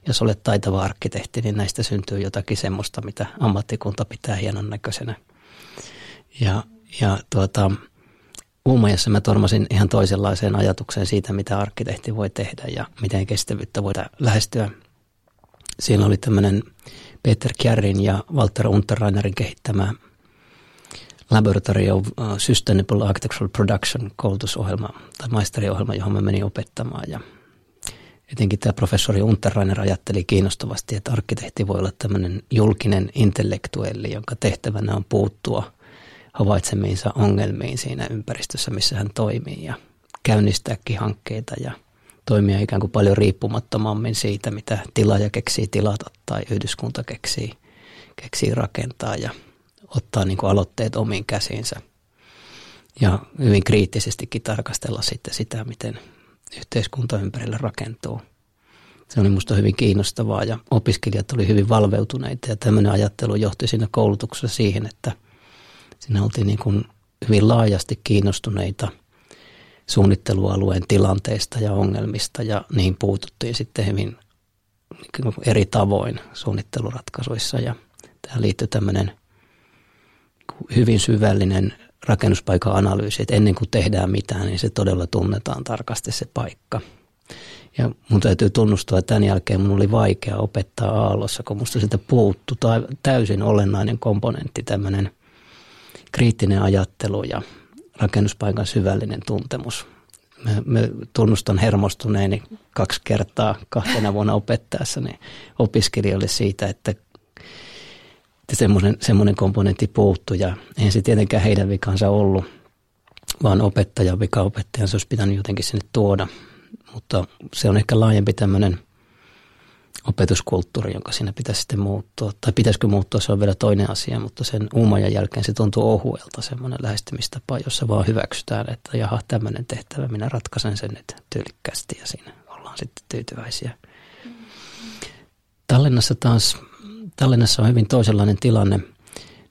jos olet taitava arkkitehti, niin näistä syntyy jotakin semmoista, mitä ammattikunta pitää hienon näköisenä. Ja, ja tuota, Uumajassa mä tormasin ihan toisenlaiseen ajatukseen siitä, mitä arkkitehti voi tehdä ja miten kestävyyttä voidaan lähestyä. Siellä oli tämmöinen Peter Kjärrin ja Walter Unterreinerin kehittämä Laboratory of uh, Sustainable Architectural Production koulutusohjelma tai maisteriohjelma, johon mä menin opettamaan. Ja etenkin tämä professori Unterrainer ajatteli kiinnostavasti, että arkkitehti voi olla tämmöinen julkinen intellektuelli, jonka tehtävänä on puuttua havaitsemiinsa ongelmiin siinä ympäristössä, missä hän toimii ja käynnistääkin hankkeita ja toimia ikään kuin paljon riippumattomammin siitä, mitä tilaaja keksii tilata tai yhdyskunta keksii, keksii rakentaa ja ottaa niin kuin aloitteet omiin käsiinsä. Ja hyvin kriittisestikin tarkastella sitten sitä, miten yhteiskunta ympärillä rakentuu. Se oli minusta hyvin kiinnostavaa ja opiskelijat oli hyvin valveutuneita ja tämmöinen ajattelu johti siinä koulutuksessa siihen, että siinä oltiin niin kuin hyvin laajasti kiinnostuneita suunnittelualueen tilanteista ja ongelmista ja niihin puututtiin sitten hyvin niin eri tavoin suunnitteluratkaisuissa ja tähän liittyy tämmöinen hyvin syvällinen rakennuspaikan analyysi, että ennen kuin tehdään mitään, niin se todella tunnetaan tarkasti se paikka. Ja mun täytyy tunnustaa, että tämän jälkeen mun oli vaikea opettaa Aallossa, kun musta sitä puuttu tai täysin olennainen komponentti, tämmöinen kriittinen ajattelu ja rakennuspaikan syvällinen tuntemus. Mä, mä tunnustan hermostuneeni kaksi kertaa kahtena vuonna opettaessani opiskelijoille siitä, että semmoinen, semmoinen komponentti puuttu ja eihän se tietenkään heidän vikansa ollut, vaan opettajan vika opettajan se olisi pitänyt jotenkin sinne tuoda. Mutta se on ehkä laajempi tämmöinen opetuskulttuuri, jonka siinä pitäisi sitten muuttua. Tai pitäisikö muuttua, se on vielä toinen asia, mutta sen uumajan jälkeen se tuntuu ohuelta semmoinen lähestymistapa, jossa vaan hyväksytään, että jaha, tämmöinen tehtävä, minä ratkaisen sen nyt tyylikkästi ja siinä ollaan sitten tyytyväisiä. Tallinnassa taas Tallinnassa on hyvin toisenlainen tilanne.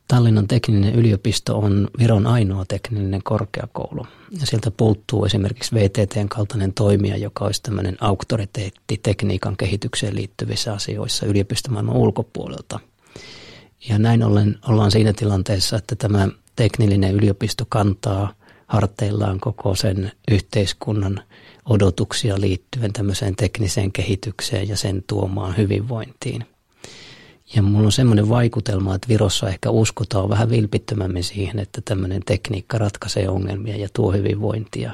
Tallinnan tekninen yliopisto on Viron ainoa teknillinen korkeakoulu. Ja sieltä puuttuu esimerkiksi VTTn kaltainen toimija, joka olisi tämmöinen auktoriteetti tekniikan kehitykseen liittyvissä asioissa yliopistomaailman ulkopuolelta. Ja näin ollen ollaan siinä tilanteessa, että tämä teknillinen yliopisto kantaa harteillaan koko sen yhteiskunnan odotuksia liittyen tämmöiseen tekniseen kehitykseen ja sen tuomaan hyvinvointiin – ja mulla on semmoinen vaikutelma, että Virossa ehkä uskotaan vähän vilpittömämmin siihen, että tämmöinen tekniikka ratkaisee ongelmia ja tuo hyvinvointia.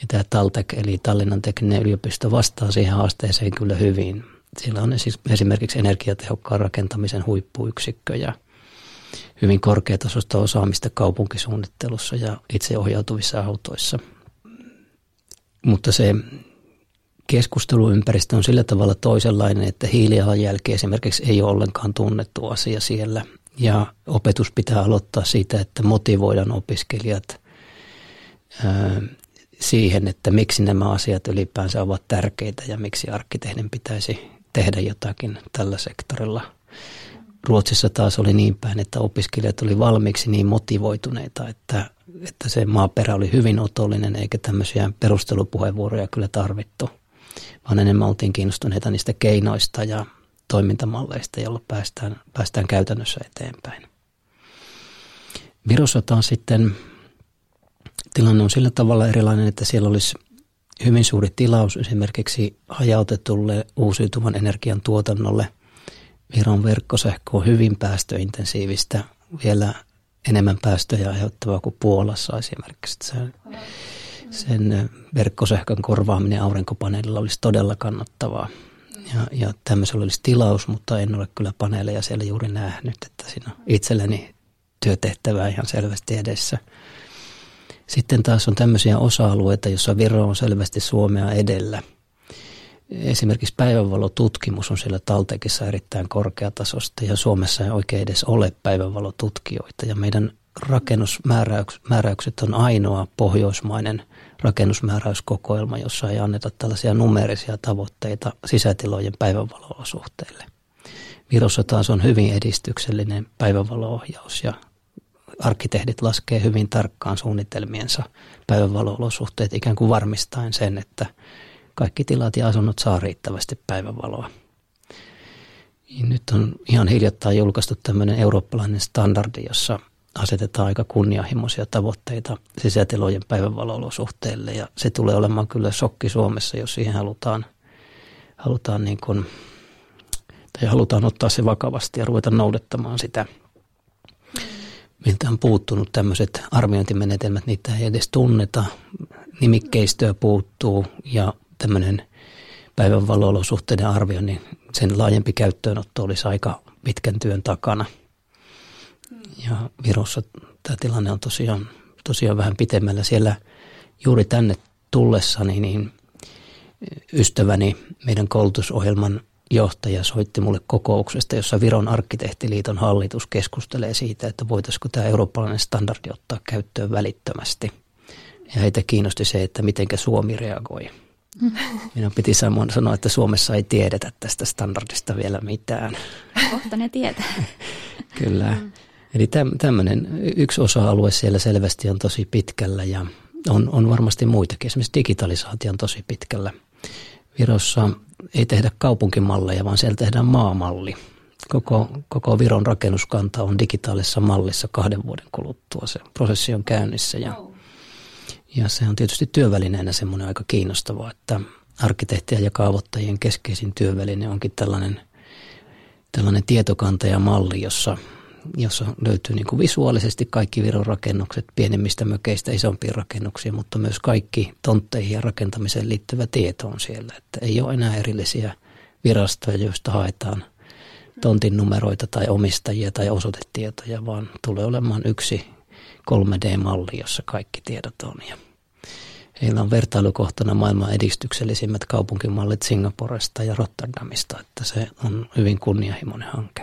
Ja tämä TALTEK eli Tallinnan tekninen yliopisto vastaa siihen haasteeseen kyllä hyvin. Siellä on siis esimerkiksi energiatehokkaan rakentamisen huippuyksikkö ja hyvin korkeatasoista osaamista kaupunkisuunnittelussa ja itseohjautuvissa autoissa. Mutta se keskusteluympäristö on sillä tavalla toisenlainen, että hiilijalanjälki esimerkiksi ei ole ollenkaan tunnettu asia siellä. Ja opetus pitää aloittaa siitä, että motivoidaan opiskelijat siihen, että miksi nämä asiat ylipäänsä ovat tärkeitä ja miksi arkkitehdin pitäisi tehdä jotakin tällä sektorilla. Ruotsissa taas oli niin päin, että opiskelijat oli valmiiksi niin motivoituneita, että, että se maaperä oli hyvin otollinen eikä tämmöisiä perustelupuheenvuoroja kyllä tarvittu – vaan enemmän oltiin kiinnostuneita niistä keinoista ja toimintamalleista, joilla päästään, päästään käytännössä eteenpäin. Virossa taas sitten tilanne on sillä tavalla erilainen, että siellä olisi hyvin suuri tilaus esimerkiksi hajautetulle uusiutuvan energian tuotannolle. Viron verkkosähkö on hyvin päästöintensiivistä, vielä enemmän päästöjä aiheuttavaa kuin Puolassa esimerkiksi. Se sen verkkosähkön korvaaminen aurinkopaneelilla olisi todella kannattavaa. Ja, ja tämmöisellä olisi tilaus, mutta en ole kyllä paneeleja siellä juuri nähnyt, että siinä on itselleni työtehtävää ihan selvästi edessä. Sitten taas on tämmöisiä osa-alueita, joissa Viro on selvästi Suomea edellä. Esimerkiksi päivänvalotutkimus on siellä Taltekissa erittäin korkeatasosta ja Suomessa ei oikein edes ole päivänvalotutkijoita. Ja meidän rakennusmääräykset on ainoa pohjoismainen rakennusmääräyskokoelma, jossa ei anneta tällaisia numerisia tavoitteita sisätilojen päivänvalo-olosuhteille. Virossa taas on hyvin edistyksellinen päivänvalo-ohjaus ja arkkitehdit laskee hyvin tarkkaan suunnitelmiensa päivänvalo-olosuhteet ikään kuin varmistaen sen, että kaikki tilat ja asunnot saa riittävästi päivänvaloa. Nyt on ihan hiljattain julkaistu tämmöinen eurooppalainen standardi, jossa asetetaan aika kunnianhimoisia tavoitteita sisätilojen päivänvalo-olosuhteille. Ja se tulee olemaan kyllä shokki Suomessa, jos siihen halutaan, halutaan, niin kuin, tai halutaan ottaa se vakavasti ja ruveta noudattamaan sitä. Miltä on puuttunut tämmöiset arviointimenetelmät, niitä ei edes tunneta, nimikkeistöä puuttuu ja tämmöinen päivänvalo-olosuhteiden arvioinnin, sen laajempi käyttöönotto olisi aika pitkän työn takana – ja Virossa tämä tilanne on tosiaan, tosiaan vähän pitemmällä. Siellä juuri tänne tullessani, niin ystäväni, meidän koulutusohjelman johtaja soitti mulle kokouksesta, jossa Viron arkkitehtiliiton hallitus keskustelee siitä, että voitaisiko tämä eurooppalainen standardi ottaa käyttöön välittömästi. Ja heitä kiinnosti se, että miten Suomi reagoi. Minun piti samoin sanoa, että Suomessa ei tiedetä tästä standardista vielä mitään. Kohta ne tietää. Kyllä. Eli tämmöinen yksi osa-alue siellä selvästi on tosi pitkällä ja on, on varmasti muitakin. Esimerkiksi digitalisaatio on tosi pitkällä. Virossa ei tehdä kaupunkimalleja, vaan siellä tehdään maamalli. Koko, koko Viron rakennuskanta on digitaalisessa mallissa kahden vuoden kuluttua. Se prosessi on käynnissä ja, ja se on tietysti työvälineenä semmoinen aika kiinnostava, että arkkitehtien ja kaavoittajien keskeisin työväline onkin tällainen, tällainen tietokanta ja malli, jossa jossa löytyy niin kuin visuaalisesti kaikki Viron rakennukset pienemmistä mökeistä isompiin rakennuksiin, mutta myös kaikki tontteihin ja rakentamiseen liittyvä tieto on siellä. Että ei ole enää erillisiä virastoja, joista haetaan tontin numeroita tai omistajia tai osoitetietoja, vaan tulee olemaan yksi 3D-malli, jossa kaikki tiedot on. Ja heillä on vertailukohtana maailman edistyksellisimmät kaupunkimallit Singaporesta ja Rotterdamista, että se on hyvin kunnianhimoinen hanke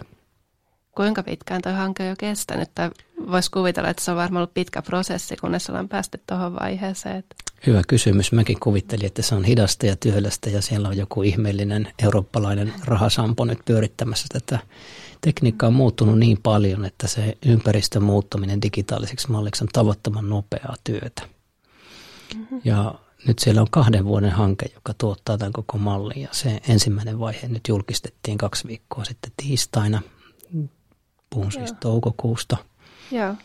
kuinka pitkään tuo hanke on jo kestänyt? Tai voisi kuvitella, että se on varmaan ollut pitkä prosessi, kunnes ollaan päästy tuohon vaiheeseen. Hyvä kysymys. Mäkin kuvittelin, että se on hidasta ja työlästä ja siellä on joku ihmeellinen eurooppalainen rahasampo nyt pyörittämässä tätä. Tekniikka on muuttunut niin paljon, että se ympäristön muuttaminen digitaaliseksi malliksi on tavattoman nopeaa työtä. Mm-hmm. Ja nyt siellä on kahden vuoden hanke, joka tuottaa tämän koko mallin ja se ensimmäinen vaihe nyt julkistettiin kaksi viikkoa sitten tiistaina puhun siis toukokuusta. Joo.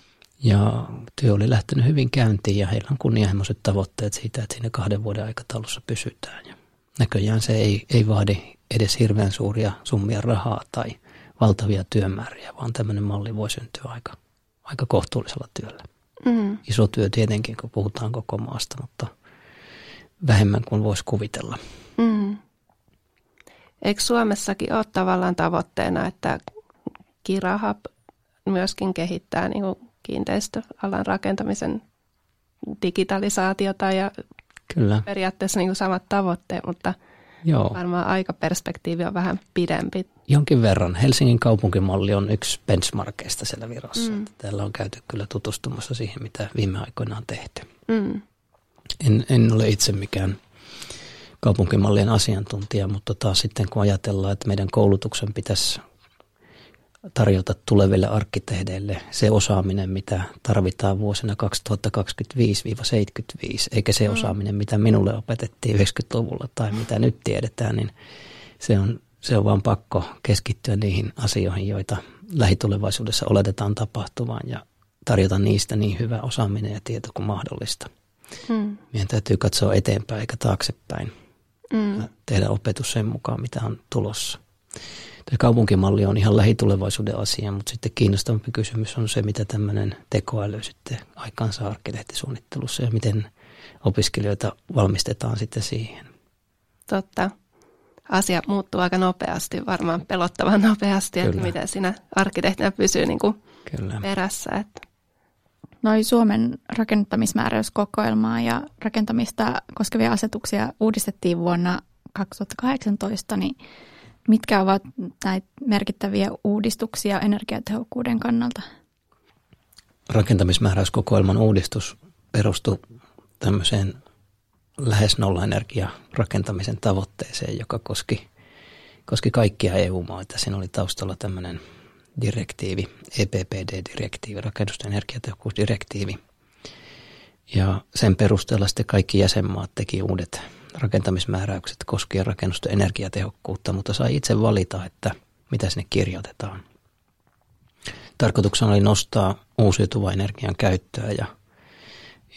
Ja työ oli lähtenyt hyvin käyntiin ja heillä on kunnianhimoiset tavoitteet siitä, että siinä kahden vuoden aikataulussa pysytään. Ja näköjään se ei, ei vaadi edes hirveän suuria summia rahaa tai valtavia työmääriä, vaan tämmöinen malli voi syntyä aika, aika kohtuullisella työllä. Mm. Iso työ tietenkin, kun puhutaan koko maasta, mutta vähemmän kuin voisi kuvitella. Mm. Eikö Suomessakin ole tavallaan tavoitteena, että Kirahab myöskin kehittää niin kuin kiinteistöalan rakentamisen digitalisaatiota ja Kyllä. periaatteessa niin kuin samat tavoitteet, mutta Joo. varmaan aikaperspektiivi on vähän pidempi. Jonkin verran. Helsingin kaupunkimalli on yksi benchmarkeista siellä virossa. Mm. Täällä on käyty kyllä tutustumassa siihen, mitä viime aikoina on tehty. Mm. En, en ole itse mikään kaupunkimallien asiantuntija, mutta taas sitten kun ajatellaan, että meidän koulutuksen pitäisi tarjota tuleville arkkitehdeille se osaaminen, mitä tarvitaan vuosina 2025-75, eikä se mm. osaaminen, mitä minulle opetettiin 90-luvulla tai mitä nyt tiedetään, niin se on, se on vaan pakko keskittyä niihin asioihin, joita lähitulevaisuudessa oletetaan tapahtuvan ja tarjota niistä niin hyvä osaaminen ja tieto kuin mahdollista. Mm. Meidän täytyy katsoa eteenpäin eikä taaksepäin mm. ja tehdä opetus sen mukaan, mitä on tulossa. Tämä kaupunkimalli on ihan lähitulevaisuuden asia, mutta sitten kiinnostavampi kysymys on se, mitä tämmöinen tekoäly sitten aikaansa arkkitehtisuunnittelussa ja miten opiskelijoita valmistetaan sitten siihen. Totta. Asia muuttuu aika nopeasti, varmaan pelottavan nopeasti, Kyllä. että miten siinä arkkitehtinä pysyy niin kuin Kyllä. perässä. Että. Noi Suomen rakentamismääräyskokoelmaa ja rakentamista koskevia asetuksia uudistettiin vuonna 2018, niin Mitkä ovat näitä merkittäviä uudistuksia energiatehokkuuden kannalta? Rakentamismääräyskokoelman uudistus perustui tämmöiseen lähes nolla-energia rakentamisen tavoitteeseen, joka koski, koski kaikkia EU-maita. Siinä oli taustalla tämmöinen direktiivi, EPPD-direktiivi, rakennusten energiatehokkuusdirektiivi. Ja sen perusteella sitten kaikki jäsenmaat teki uudet rakentamismääräykset koskien rakennusten energiatehokkuutta, mutta sai itse valita, että mitä sinne kirjoitetaan. Tarkoituksena oli nostaa uusiutuvaa energian käyttöä ja,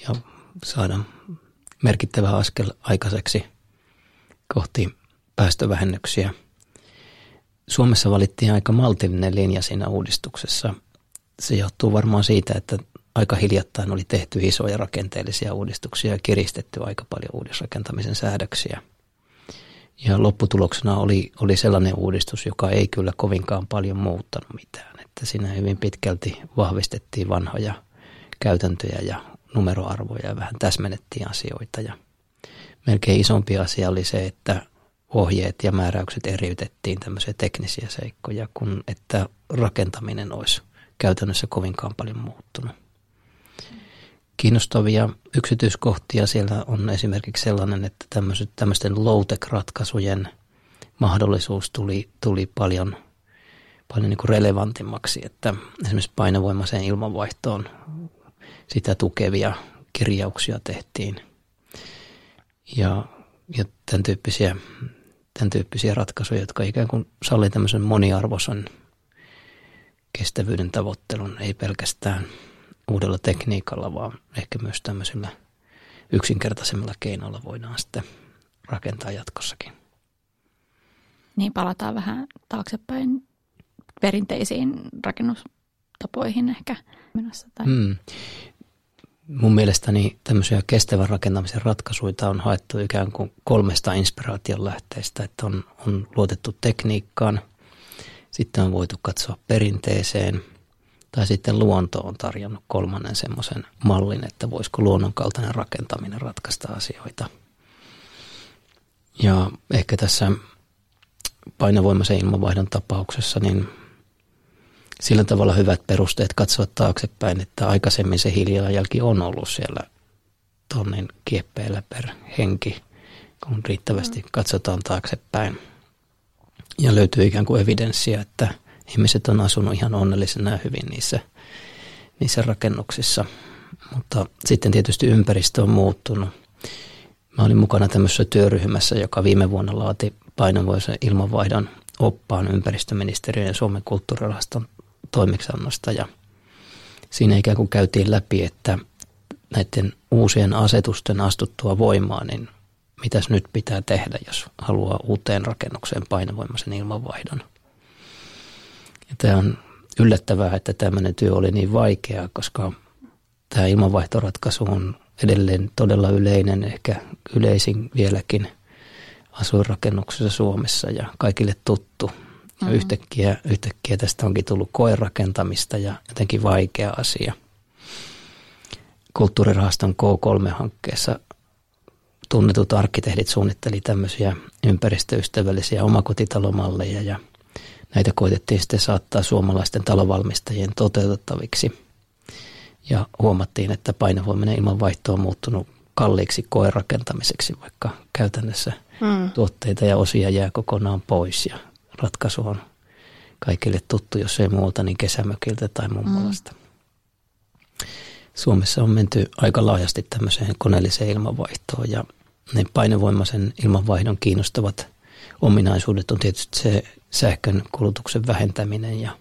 ja saada merkittävä askel aikaiseksi kohti päästövähennyksiä. Suomessa valittiin aika maltillinen linja siinä uudistuksessa. Se johtuu varmaan siitä, että aika hiljattain oli tehty isoja rakenteellisia uudistuksia ja kiristetty aika paljon uudisrakentamisen säädöksiä. Ja lopputuloksena oli, oli sellainen uudistus, joka ei kyllä kovinkaan paljon muuttanut mitään. Että siinä hyvin pitkälti vahvistettiin vanhoja käytäntöjä ja numeroarvoja ja vähän täsmennettiin asioita. Ja melkein isompi asia oli se, että ohjeet ja määräykset eriytettiin tämmöisiä teknisiä seikkoja, kun että rakentaminen olisi käytännössä kovinkaan paljon muuttunut. Kiinnostavia yksityiskohtia. Siellä on esimerkiksi sellainen, että tämmöisten low-tech-ratkaisujen mahdollisuus tuli, tuli paljon, paljon niin kuin relevantimmaksi, että esimerkiksi painovoimaiseen ilmanvaihtoon sitä tukevia kirjauksia tehtiin. Ja, ja tämän, tyyppisiä, tämän tyyppisiä ratkaisuja, jotka ikään kuin salli tämmöisen moniarvoisen kestävyyden tavoittelun, ei pelkästään uudella tekniikalla, vaan ehkä myös tämmöisillä yksinkertaisemmilla keinoilla voidaan sitten rakentaa jatkossakin. Niin palataan vähän taaksepäin perinteisiin rakennustapoihin ehkä menossa. Tai... Hmm mun mielestäni tämmöisiä kestävän rakentamisen ratkaisuja on haettu ikään kuin kolmesta inspiraation lähteestä, että on, on luotettu tekniikkaan, sitten on voitu katsoa perinteeseen tai sitten luonto on tarjonnut kolmannen semmoisen mallin, että voisiko luonnonkaltainen rakentaminen ratkaista asioita. Ja ehkä tässä painovoimaisen ilmanvaihdon tapauksessa, niin sillä tavalla hyvät perusteet katsoa taaksepäin, että aikaisemmin se hiilijalanjälki on ollut siellä tonnin kieppeillä per henki, kun riittävästi mm. katsotaan taaksepäin. Ja löytyy ikään kuin evidenssiä, että ihmiset on asunut ihan onnellisena ja hyvin niissä, niissä rakennuksissa. Mutta sitten tietysti ympäristö on muuttunut. Mä olin mukana tämmöisessä työryhmässä, joka viime vuonna laati painovoisen ilmanvaihdon oppaan ympäristöministeriön ja Suomen kulttuurirahaston toimeksiannosta ja siinä ikään kuin käytiin läpi, että näiden uusien asetusten astuttua voimaan, niin mitäs nyt pitää tehdä, jos haluaa uuteen rakennukseen painovoimaisen ilmanvaihdon. Ja tämä on yllättävää, että tämmöinen työ oli niin vaikeaa, koska tämä ilmanvaihtoratkaisu on edelleen todella yleinen, ehkä yleisin vieläkin asuinrakennuksessa Suomessa ja kaikille tuttu. Ja mm. yhtäkkiä, yhtäkkiä tästä onkin tullut koerakentamista ja jotenkin vaikea asia. Kulttuurirahaston K3-hankkeessa tunnetut arkkitehdit suunnitteli tämmöisiä ympäristöystävällisiä omakotitalomalleja ja näitä koitettiin sitten saattaa suomalaisten talovalmistajien toteutettaviksi. Ja huomattiin, että painovoimainen ilmanvaihto on muuttunut kalliiksi koerakentamiseksi, vaikka käytännössä mm. tuotteita ja osia jää kokonaan pois ja ratkaisu on kaikille tuttu, jos ei muuta, niin kesämökiltä tai mummolasta. Mm. Suomessa on menty aika laajasti tämmöiseen koneelliseen ilmanvaihtoon ja ne painevoimaisen ilmanvaihdon kiinnostavat ominaisuudet on tietysti se sähkön kulutuksen vähentäminen ja,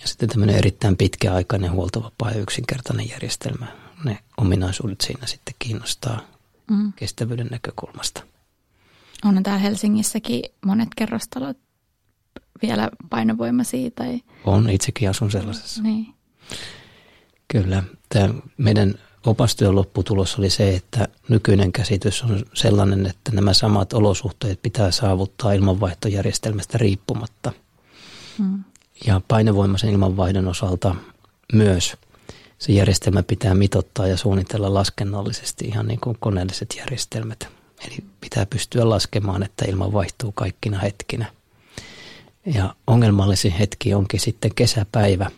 ja sitten tämmöinen erittäin pitkäaikainen huoltovapaa ja yksinkertainen järjestelmä. Ne ominaisuudet siinä sitten kiinnostaa mm. kestävyyden näkökulmasta. On täällä Helsingissäkin monet kerrostalot vielä painovoimaisia. Tai... On, itsekin asun sellaisessa. Niin. Kyllä. Tämä meidän opastyön lopputulos oli se, että nykyinen käsitys on sellainen, että nämä samat olosuhteet pitää saavuttaa ilmanvaihtojärjestelmästä riippumatta. Hmm. Ja painovoimaisen ilmanvaihdon osalta myös se järjestelmä pitää mitottaa ja suunnitella laskennallisesti ihan niin kuin koneelliset järjestelmät. Eli pitää pystyä laskemaan, että ilma vaihtuu kaikkina hetkinä. Ja ongelmallisin hetki onkin sitten kesäpäivä.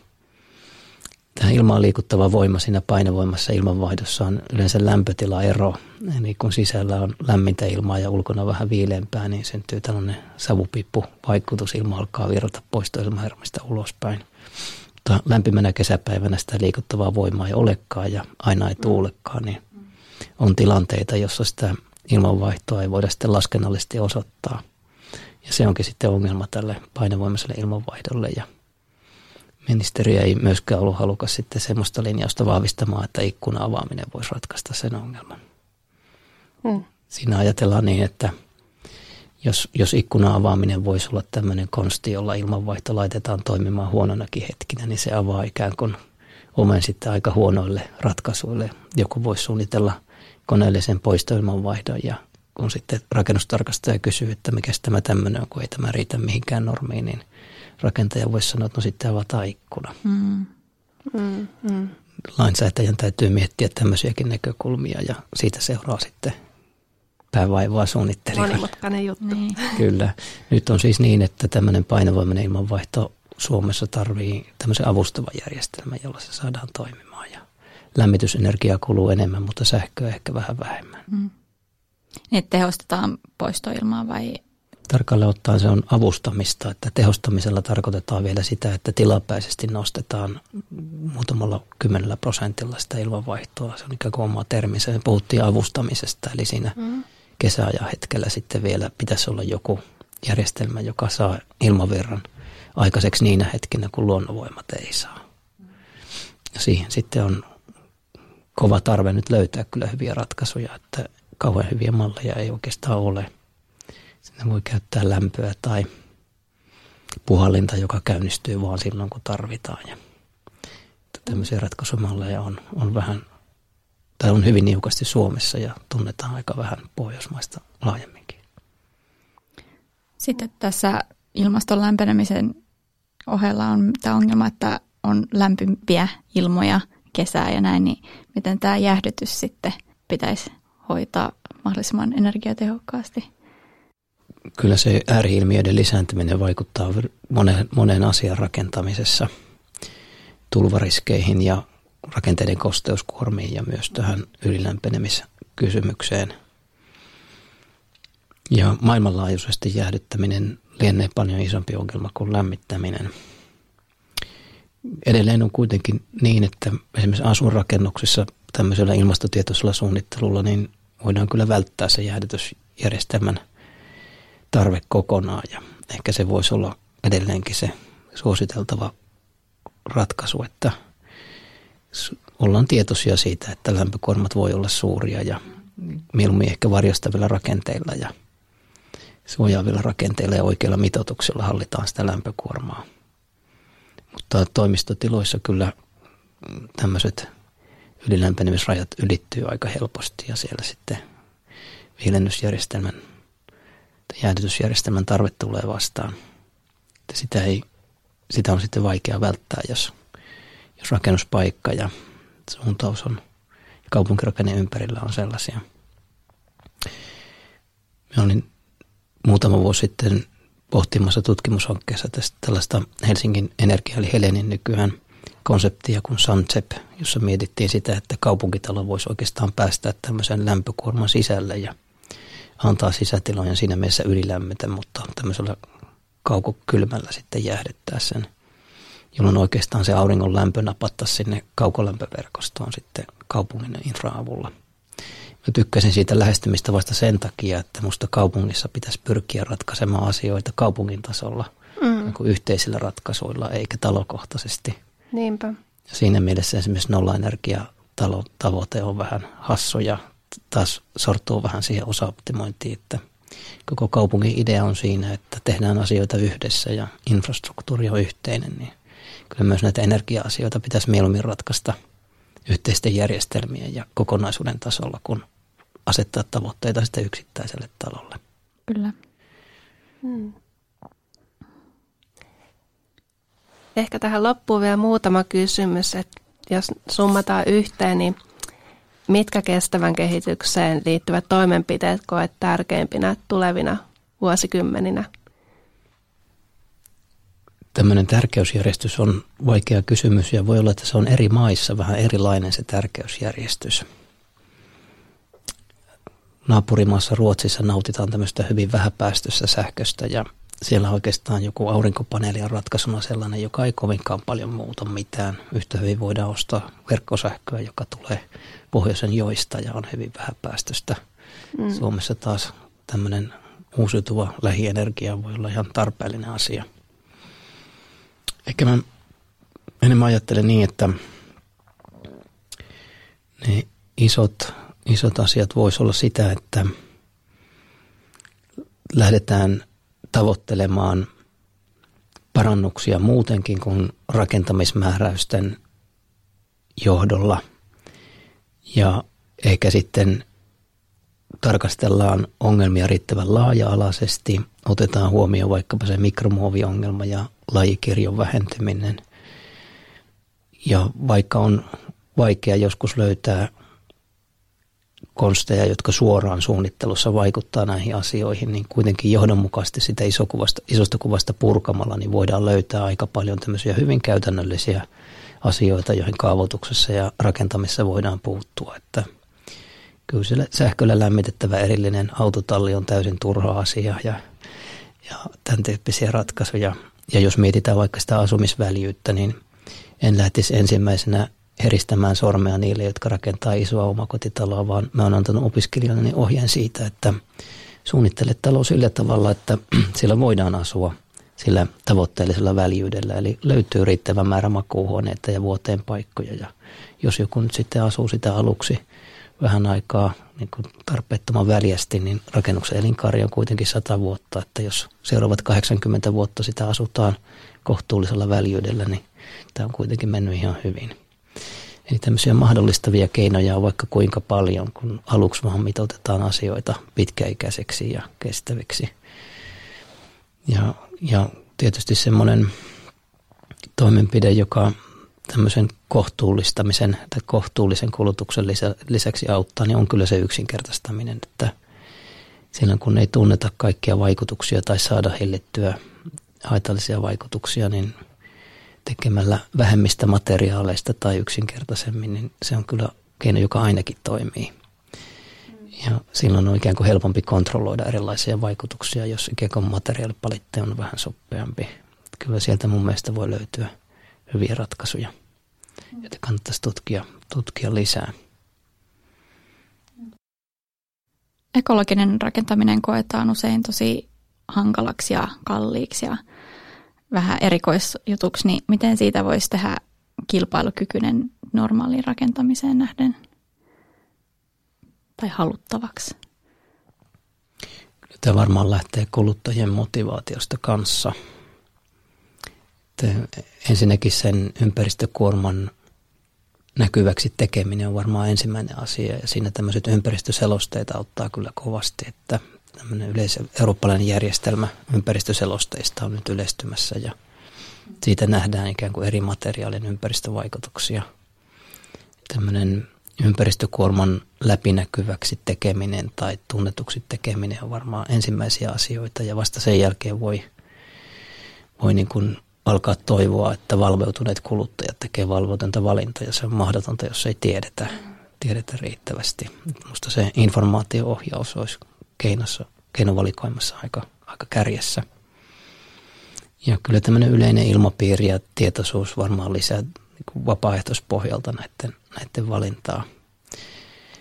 Tämä ilmaan liikuttava voima siinä painovoimassa ilmanvaihdossa on yleensä lämpötilaero. Eli kun sisällä on lämmintä ilmaa ja ulkona vähän viileämpää, niin syntyy tällainen savupippu-vaikutus. Ilma alkaa virrata poistoilmahermista ulospäin. Mutta lämpimänä kesäpäivänä sitä liikuttavaa voimaa ei olekaan ja aina ei tuulekaan, niin on tilanteita, jossa sitä ilmanvaihtoa ei voida sitten laskennallisesti osoittaa. Ja se onkin sitten ongelma tälle painovoimaiselle ilmanvaihdolle ja ministeriö ei myöskään ollut halukas sitten semmoista linjausta vahvistamaan, että ikkuna avaaminen voisi ratkaista sen ongelman. Hmm. Siinä ajatellaan niin, että jos, jos ikkuna avaaminen voisi olla tämmöinen konsti, jolla ilmanvaihto laitetaan toimimaan huononakin hetkinä, niin se avaa ikään kuin omen sitten aika huonoille ratkaisuille. Joku voisi suunnitella – koneellisen poistoilmanvaihdon ja kun sitten rakennustarkastaja kysyy, että mikä tämä tämmöinen on, kun ei tämä riitä mihinkään normiin, niin rakentaja voisi sanoa, että no sitten avataan ikkuna. Mm. Mm, mm. Lainsäätäjän täytyy miettiä tämmöisiäkin näkökulmia ja siitä seuraa sitten päävaivaa suunnittelijoille. Monimutkainen juttu. Niin. Kyllä. Nyt on siis niin, että tämmöinen painovoimainen ilmanvaihto Suomessa tarvii tämmöisen avustavan järjestelmän, jolla se saadaan toimimaan. Ja lämmitysenergiaa kuluu enemmän, mutta sähköä ehkä vähän vähemmän. Mm. Niin tehostetaan poistoilmaa vai? Tarkalleen ottaen se on avustamista, että tehostamisella tarkoitetaan vielä sitä, että tilapäisesti nostetaan muutamalla kymmenellä prosentilla sitä ilmanvaihtoa. Se on ikään kuin oma termi. Se puhuttiin avustamisesta, eli siinä mm. kesäajan hetkellä sitten vielä pitäisi olla joku järjestelmä, joka saa ilmavirran aikaiseksi niinä hetkinä, kun luonnonvoimat ei saa. Ja siihen sitten on kova tarve nyt löytää kyllä hyviä ratkaisuja, että kauhean hyviä malleja ei oikeastaan ole. Sinne voi käyttää lämpöä tai puhallinta, joka käynnistyy vaan silloin, kun tarvitaan. Ja tämmöisiä ratkaisumalleja on, on vähän, tai on hyvin niukasti Suomessa ja tunnetaan aika vähän Pohjoismaista laajemminkin. Sitten tässä ilmaston lämpenemisen ohella on tämä ongelma, että on lämpimpiä ilmoja kesää ja näin, niin miten tämä jäähdytys sitten pitäisi hoitaa mahdollisimman energiatehokkaasti? Kyllä se ääriilmiöiden lisääntyminen vaikuttaa monen, monen asian rakentamisessa, tulvariskeihin ja rakenteiden kosteuskuormiin ja myös tähän ylilämpenemiskysymykseen. Ja maailmanlaajuisesti jäähdyttäminen lienee paljon isompi ongelma kuin lämmittäminen. Edelleen on kuitenkin niin, että esimerkiksi asunrakennuksissa tämmöisellä ilmastotietoisella suunnittelulla niin voidaan kyllä välttää se jäähdytysjärjestelmän tarve kokonaan ja ehkä se voisi olla edelleenkin se suositeltava ratkaisu, että ollaan tietoisia siitä, että lämpökuormat voi olla suuria ja mieluummin ehkä varjostavilla rakenteilla ja suojaavilla rakenteilla ja oikeilla mitoituksilla hallitaan sitä lämpökuormaa. Mutta toimistotiloissa kyllä tämmöiset ylilämpenemisrajat ylittyy aika helposti ja siellä sitten viilennysjärjestelmän jäädytysjärjestelmän tarve tulee vastaan. Sitä, ei, sitä on sitten vaikea välttää, jos, jos rakennuspaikka ja suuntaus on ja kaupunkirakenne ympärillä on sellaisia. Me olin muutama vuosi sitten pohtimassa tutkimushankkeessa tästä tällaista Helsingin energia, eli Helenin nykyään konseptia kuin Suncep, jossa mietittiin sitä, että kaupunkitalo voisi oikeastaan päästä tämmöisen lämpökuorman sisälle ja antaa sisätilojen siinä mielessä ylilämmetä, mutta tämmöisellä kaukokylmällä sitten jäähdyttää sen, jolloin oikeastaan se auringon lämpö napattaisi sinne kaukolämpöverkostoon sitten kaupungin infraavulla – Mä tykkäsin siitä lähestymistä vasta sen takia, että musta kaupungissa pitäisi pyrkiä ratkaisemaan asioita kaupungin tasolla mm. niin kuin yhteisillä ratkaisuilla eikä talokohtaisesti. Niinpä. Ja siinä mielessä esimerkiksi nollaenergiatavoite on vähän hassu ja taas sortuu vähän siihen osaoptimointiin, että koko kaupungin idea on siinä, että tehdään asioita yhdessä ja infrastruktuuri on yhteinen, niin kyllä myös näitä energia-asioita pitäisi mieluummin ratkaista yhteisten järjestelmien ja kokonaisuuden tasolla, kun asettaa tavoitteita sitten yksittäiselle talolle. Kyllä. Hmm. Ehkä tähän loppuun vielä muutama kysymys, että jos summataan yhteen, niin mitkä kestävän kehitykseen liittyvät toimenpiteet koet tärkeimpinä tulevina vuosikymmeninä? Tämmöinen tärkeysjärjestys on vaikea kysymys ja voi olla, että se on eri maissa vähän erilainen se tärkeysjärjestys naapurimaassa Ruotsissa nautitaan tämmöistä hyvin vähäpäästöistä sähköstä ja siellä oikeastaan joku aurinkopaneeli on ratkaisuna sellainen, joka ei kovinkaan paljon muuta mitään. Yhtä hyvin voidaan ostaa verkkosähköä, joka tulee pohjoisen joista ja on hyvin vähäpäästöistä. Mm. Suomessa taas tämmöinen uusiutuva lähienergia voi olla ihan tarpeellinen asia. Ehkä mä enemmän ajattelen niin, että ne isot isot asiat voisi olla sitä, että lähdetään tavoittelemaan parannuksia muutenkin kuin rakentamismääräysten johdolla. Ja ehkä sitten tarkastellaan ongelmia riittävän laaja-alaisesti, otetaan huomioon vaikkapa se mikromuoviongelma ja lajikirjon vähentyminen. Ja vaikka on vaikea joskus löytää konsteja, jotka suoraan suunnittelussa vaikuttaa näihin asioihin, niin kuitenkin johdonmukaisesti sitä isokuvasta, isosta kuvasta purkamalla, niin voidaan löytää aika paljon tämmöisiä hyvin käytännöllisiä asioita, joihin kaavoituksessa ja rakentamisessa voidaan puuttua. Että kyllä sähköllä lämmitettävä erillinen autotalli on täysin turha asia ja, ja tämän tyyppisiä ratkaisuja. Ja jos mietitään vaikka sitä asumisväljyyttä, niin en lähtisi ensimmäisenä heristämään sormea niille, jotka rakentaa isoa omakotitaloa, vaan mä oon antanut opiskelijoille ohjeen siitä, että suunnittele talo sillä tavalla, että sillä voidaan asua sillä tavoitteellisella väljyydellä. Eli löytyy riittävä määrä makuuhuoneita ja vuoteen paikkoja. Ja jos joku nyt sitten asuu sitä aluksi vähän aikaa niin kuin tarpeettoman väljästi, niin rakennuksen elinkaari on kuitenkin 100 vuotta. Että jos seuraavat 80 vuotta sitä asutaan kohtuullisella väljyydellä, niin tämä on kuitenkin mennyt ihan hyvin. Eli tämmöisiä mahdollistavia keinoja on vaikka kuinka paljon, kun aluksi vaan mitoitetaan asioita pitkäikäiseksi ja kestäviksi. Ja, ja tietysti semmoinen toimenpide, joka tämmöisen kohtuullistamisen tai kohtuullisen kulutuksen lisä, lisäksi auttaa, niin on kyllä se yksinkertaistaminen, että silloin kun ei tunneta kaikkia vaikutuksia tai saada hillittyä haitallisia vaikutuksia, niin – tekemällä vähemmistä materiaaleista tai yksinkertaisemmin, niin se on kyllä keino, joka ainakin toimii. Ja silloin on ikään kuin helpompi kontrolloida erilaisia vaikutuksia, jos ikään kuin materiaalipalitte on vähän soppeampi. Kyllä sieltä mun mielestä voi löytyä hyviä ratkaisuja, joita kannattaisi tutkia, tutkia lisää. Ekologinen rakentaminen koetaan usein tosi hankalaksi ja kalliiksi ja vähän erikoisjutuksi, niin miten siitä voisi tehdä kilpailukykyinen normaaliin rakentamiseen nähden tai haluttavaksi? Tämä varmaan lähtee kuluttajien motivaatiosta kanssa. ensinnäkin sen ympäristökuorman näkyväksi tekeminen on varmaan ensimmäinen asia ja siinä tämmöiset ympäristöselosteet auttaa kyllä kovasti, että tämmöinen yleis- eurooppalainen järjestelmä ympäristöselosteista on nyt yleistymässä ja siitä nähdään ikään kuin eri materiaalin ympäristövaikutuksia. Tämmöinen ympäristökuorman läpinäkyväksi tekeminen tai tunnetuksi tekeminen on varmaan ensimmäisiä asioita ja vasta sen jälkeen voi, voi niin kuin alkaa toivoa, että valveutuneet kuluttajat tekee valvotonta valintoja. Se on mahdotonta, jos ei tiedetä, tiedetä riittävästi. Minusta se informaatio-ohjaus olisi keinossa, keinovalikoimassa aika, aika kärjessä. Ja kyllä tämmöinen yleinen ilmapiiri ja tietoisuus varmaan lisää niin vapaaehtoispohjalta näiden, näiden valintaa.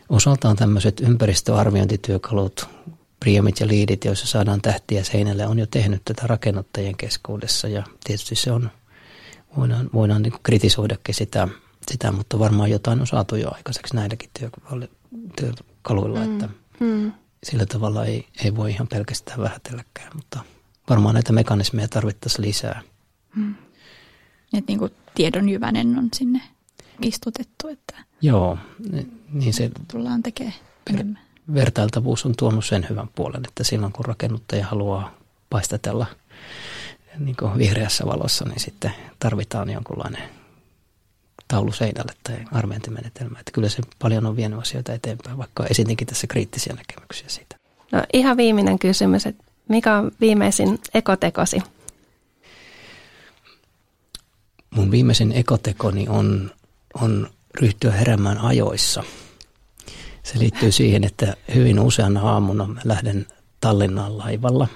Osaltaan tämmöiset ympäristöarviointityökalut, priemit ja liidit, joissa saadaan tähtiä seinälle, on jo tehnyt tätä rakennuttajien keskuudessa ja tietysti se on, voidaan, voidaan niin kritisoidakin sitä, sitä, mutta varmaan jotain on saatu jo aikaiseksi näilläkin työkaluilla, mm. että mm sillä tavalla ei, ei voi ihan pelkästään vähätelläkään, mutta varmaan näitä mekanismeja tarvittaisiin lisää. Hmm. Että niin kuin tiedon jyvänen on sinne istutettu, että Joo, niin se tullaan tekemään enemmän. Vertailtavuus on tuonut sen hyvän puolen, että silloin kun rakennuttaja haluaa paistatella niin kuin vihreässä valossa, niin sitten tarvitaan jonkunlainen taulu seinälle tai arviointimenetelmä. Että kyllä se paljon on vienyt asioita eteenpäin, vaikka esitinkin tässä kriittisiä näkemyksiä siitä. No ihan viimeinen kysymys, että mikä on viimeisin ekotekosi? Mun viimeisin ekotekoni on, on ryhtyä heräämään ajoissa. Se liittyy siihen, että hyvin useana aamuna mä lähden Tallinnaan laivalla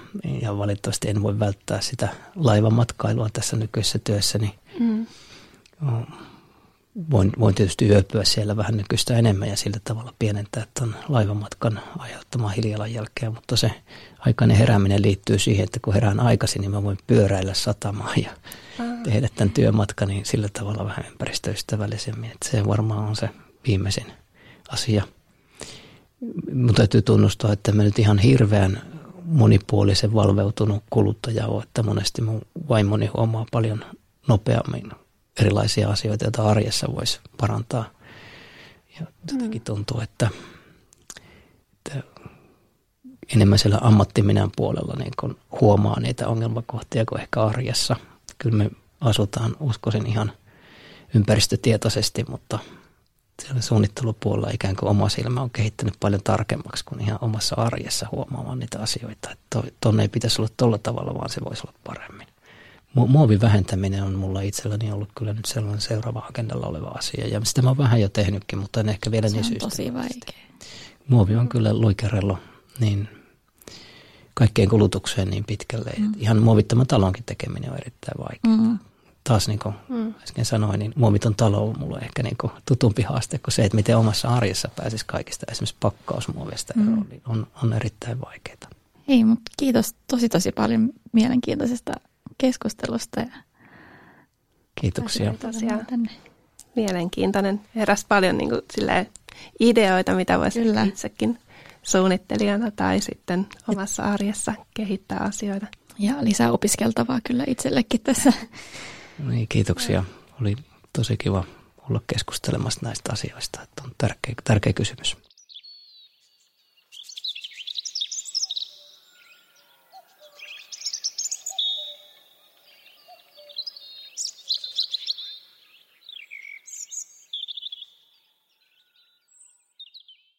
ja valitettavasti en voi välttää sitä laivamatkailua tässä nykyisessä työssäni. Mm voin, voin tietysti yöpyä siellä vähän nykyistä enemmän ja sillä tavalla pienentää tuon laivamatkan aiheuttamaa hiilijalanjälkeä, mutta se aikainen herääminen liittyy siihen, että kun herään aikaisin, niin mä voin pyöräillä satamaan ja tehdä tämän työmatkan niin sillä tavalla vähän ympäristöystävällisemmin. Että se varmaan on se viimeisin asia. Mun täytyy tunnustaa, että mä nyt ihan hirveän monipuolisen valveutunut kuluttaja ole, että monesti mun vaimoni huomaa paljon nopeammin erilaisia asioita, joita arjessa voisi parantaa. Ja jotenkin tuntuu, että, että enemmän siellä ammattiminän puolella niin kun huomaa niitä ongelmakohtia kuin ehkä arjessa. Kyllä me asutaan, uskoisin ihan ympäristötietoisesti, mutta siellä suunnittelupuolella ikään kuin oma silmä on kehittynyt paljon tarkemmaksi kuin ihan omassa arjessa huomaamaan niitä asioita. Että tuonne ei pitäisi olla tuolla tavalla, vaan se voisi olla paremmin. Muovin vähentäminen on mulla itselläni ollut kyllä nyt sellainen seuraava agendalla oleva asia. Ja sitä mä oon vähän jo tehnytkin, mutta en ehkä vielä se niin syystä. tosi vaikea. Muovi on kyllä luikerello niin kaikkeen kulutukseen niin pitkälle. Mm. Ihan muovittoman talonkin tekeminen on erittäin vaikeaa. Mm. Taas niin kuin mm. äsken sanoin, niin muoviton talo on mulle ehkä niin kuin tutumpi haaste kuin se, että miten omassa arjessa pääsisi kaikista esimerkiksi pakkausmuovista mm. eroon, niin on, on erittäin vaikeaa. Ei, mutta kiitos tosi tosi paljon mielenkiintoisesta keskustelusta. Ja Kiitoksia. Tosiaan mielenkiintoinen. Heräsi paljon niin kuin, silleen, ideoita, mitä voisi Kyllä. itsekin suunnittelijana tai sitten omassa arjessa kehittää asioita. Ja lisää opiskeltavaa kyllä itsellekin tässä. Niin, kiitoksia. Oli tosi kiva olla keskustelemassa näistä asioista. Että on tärkeä, tärkeä kysymys.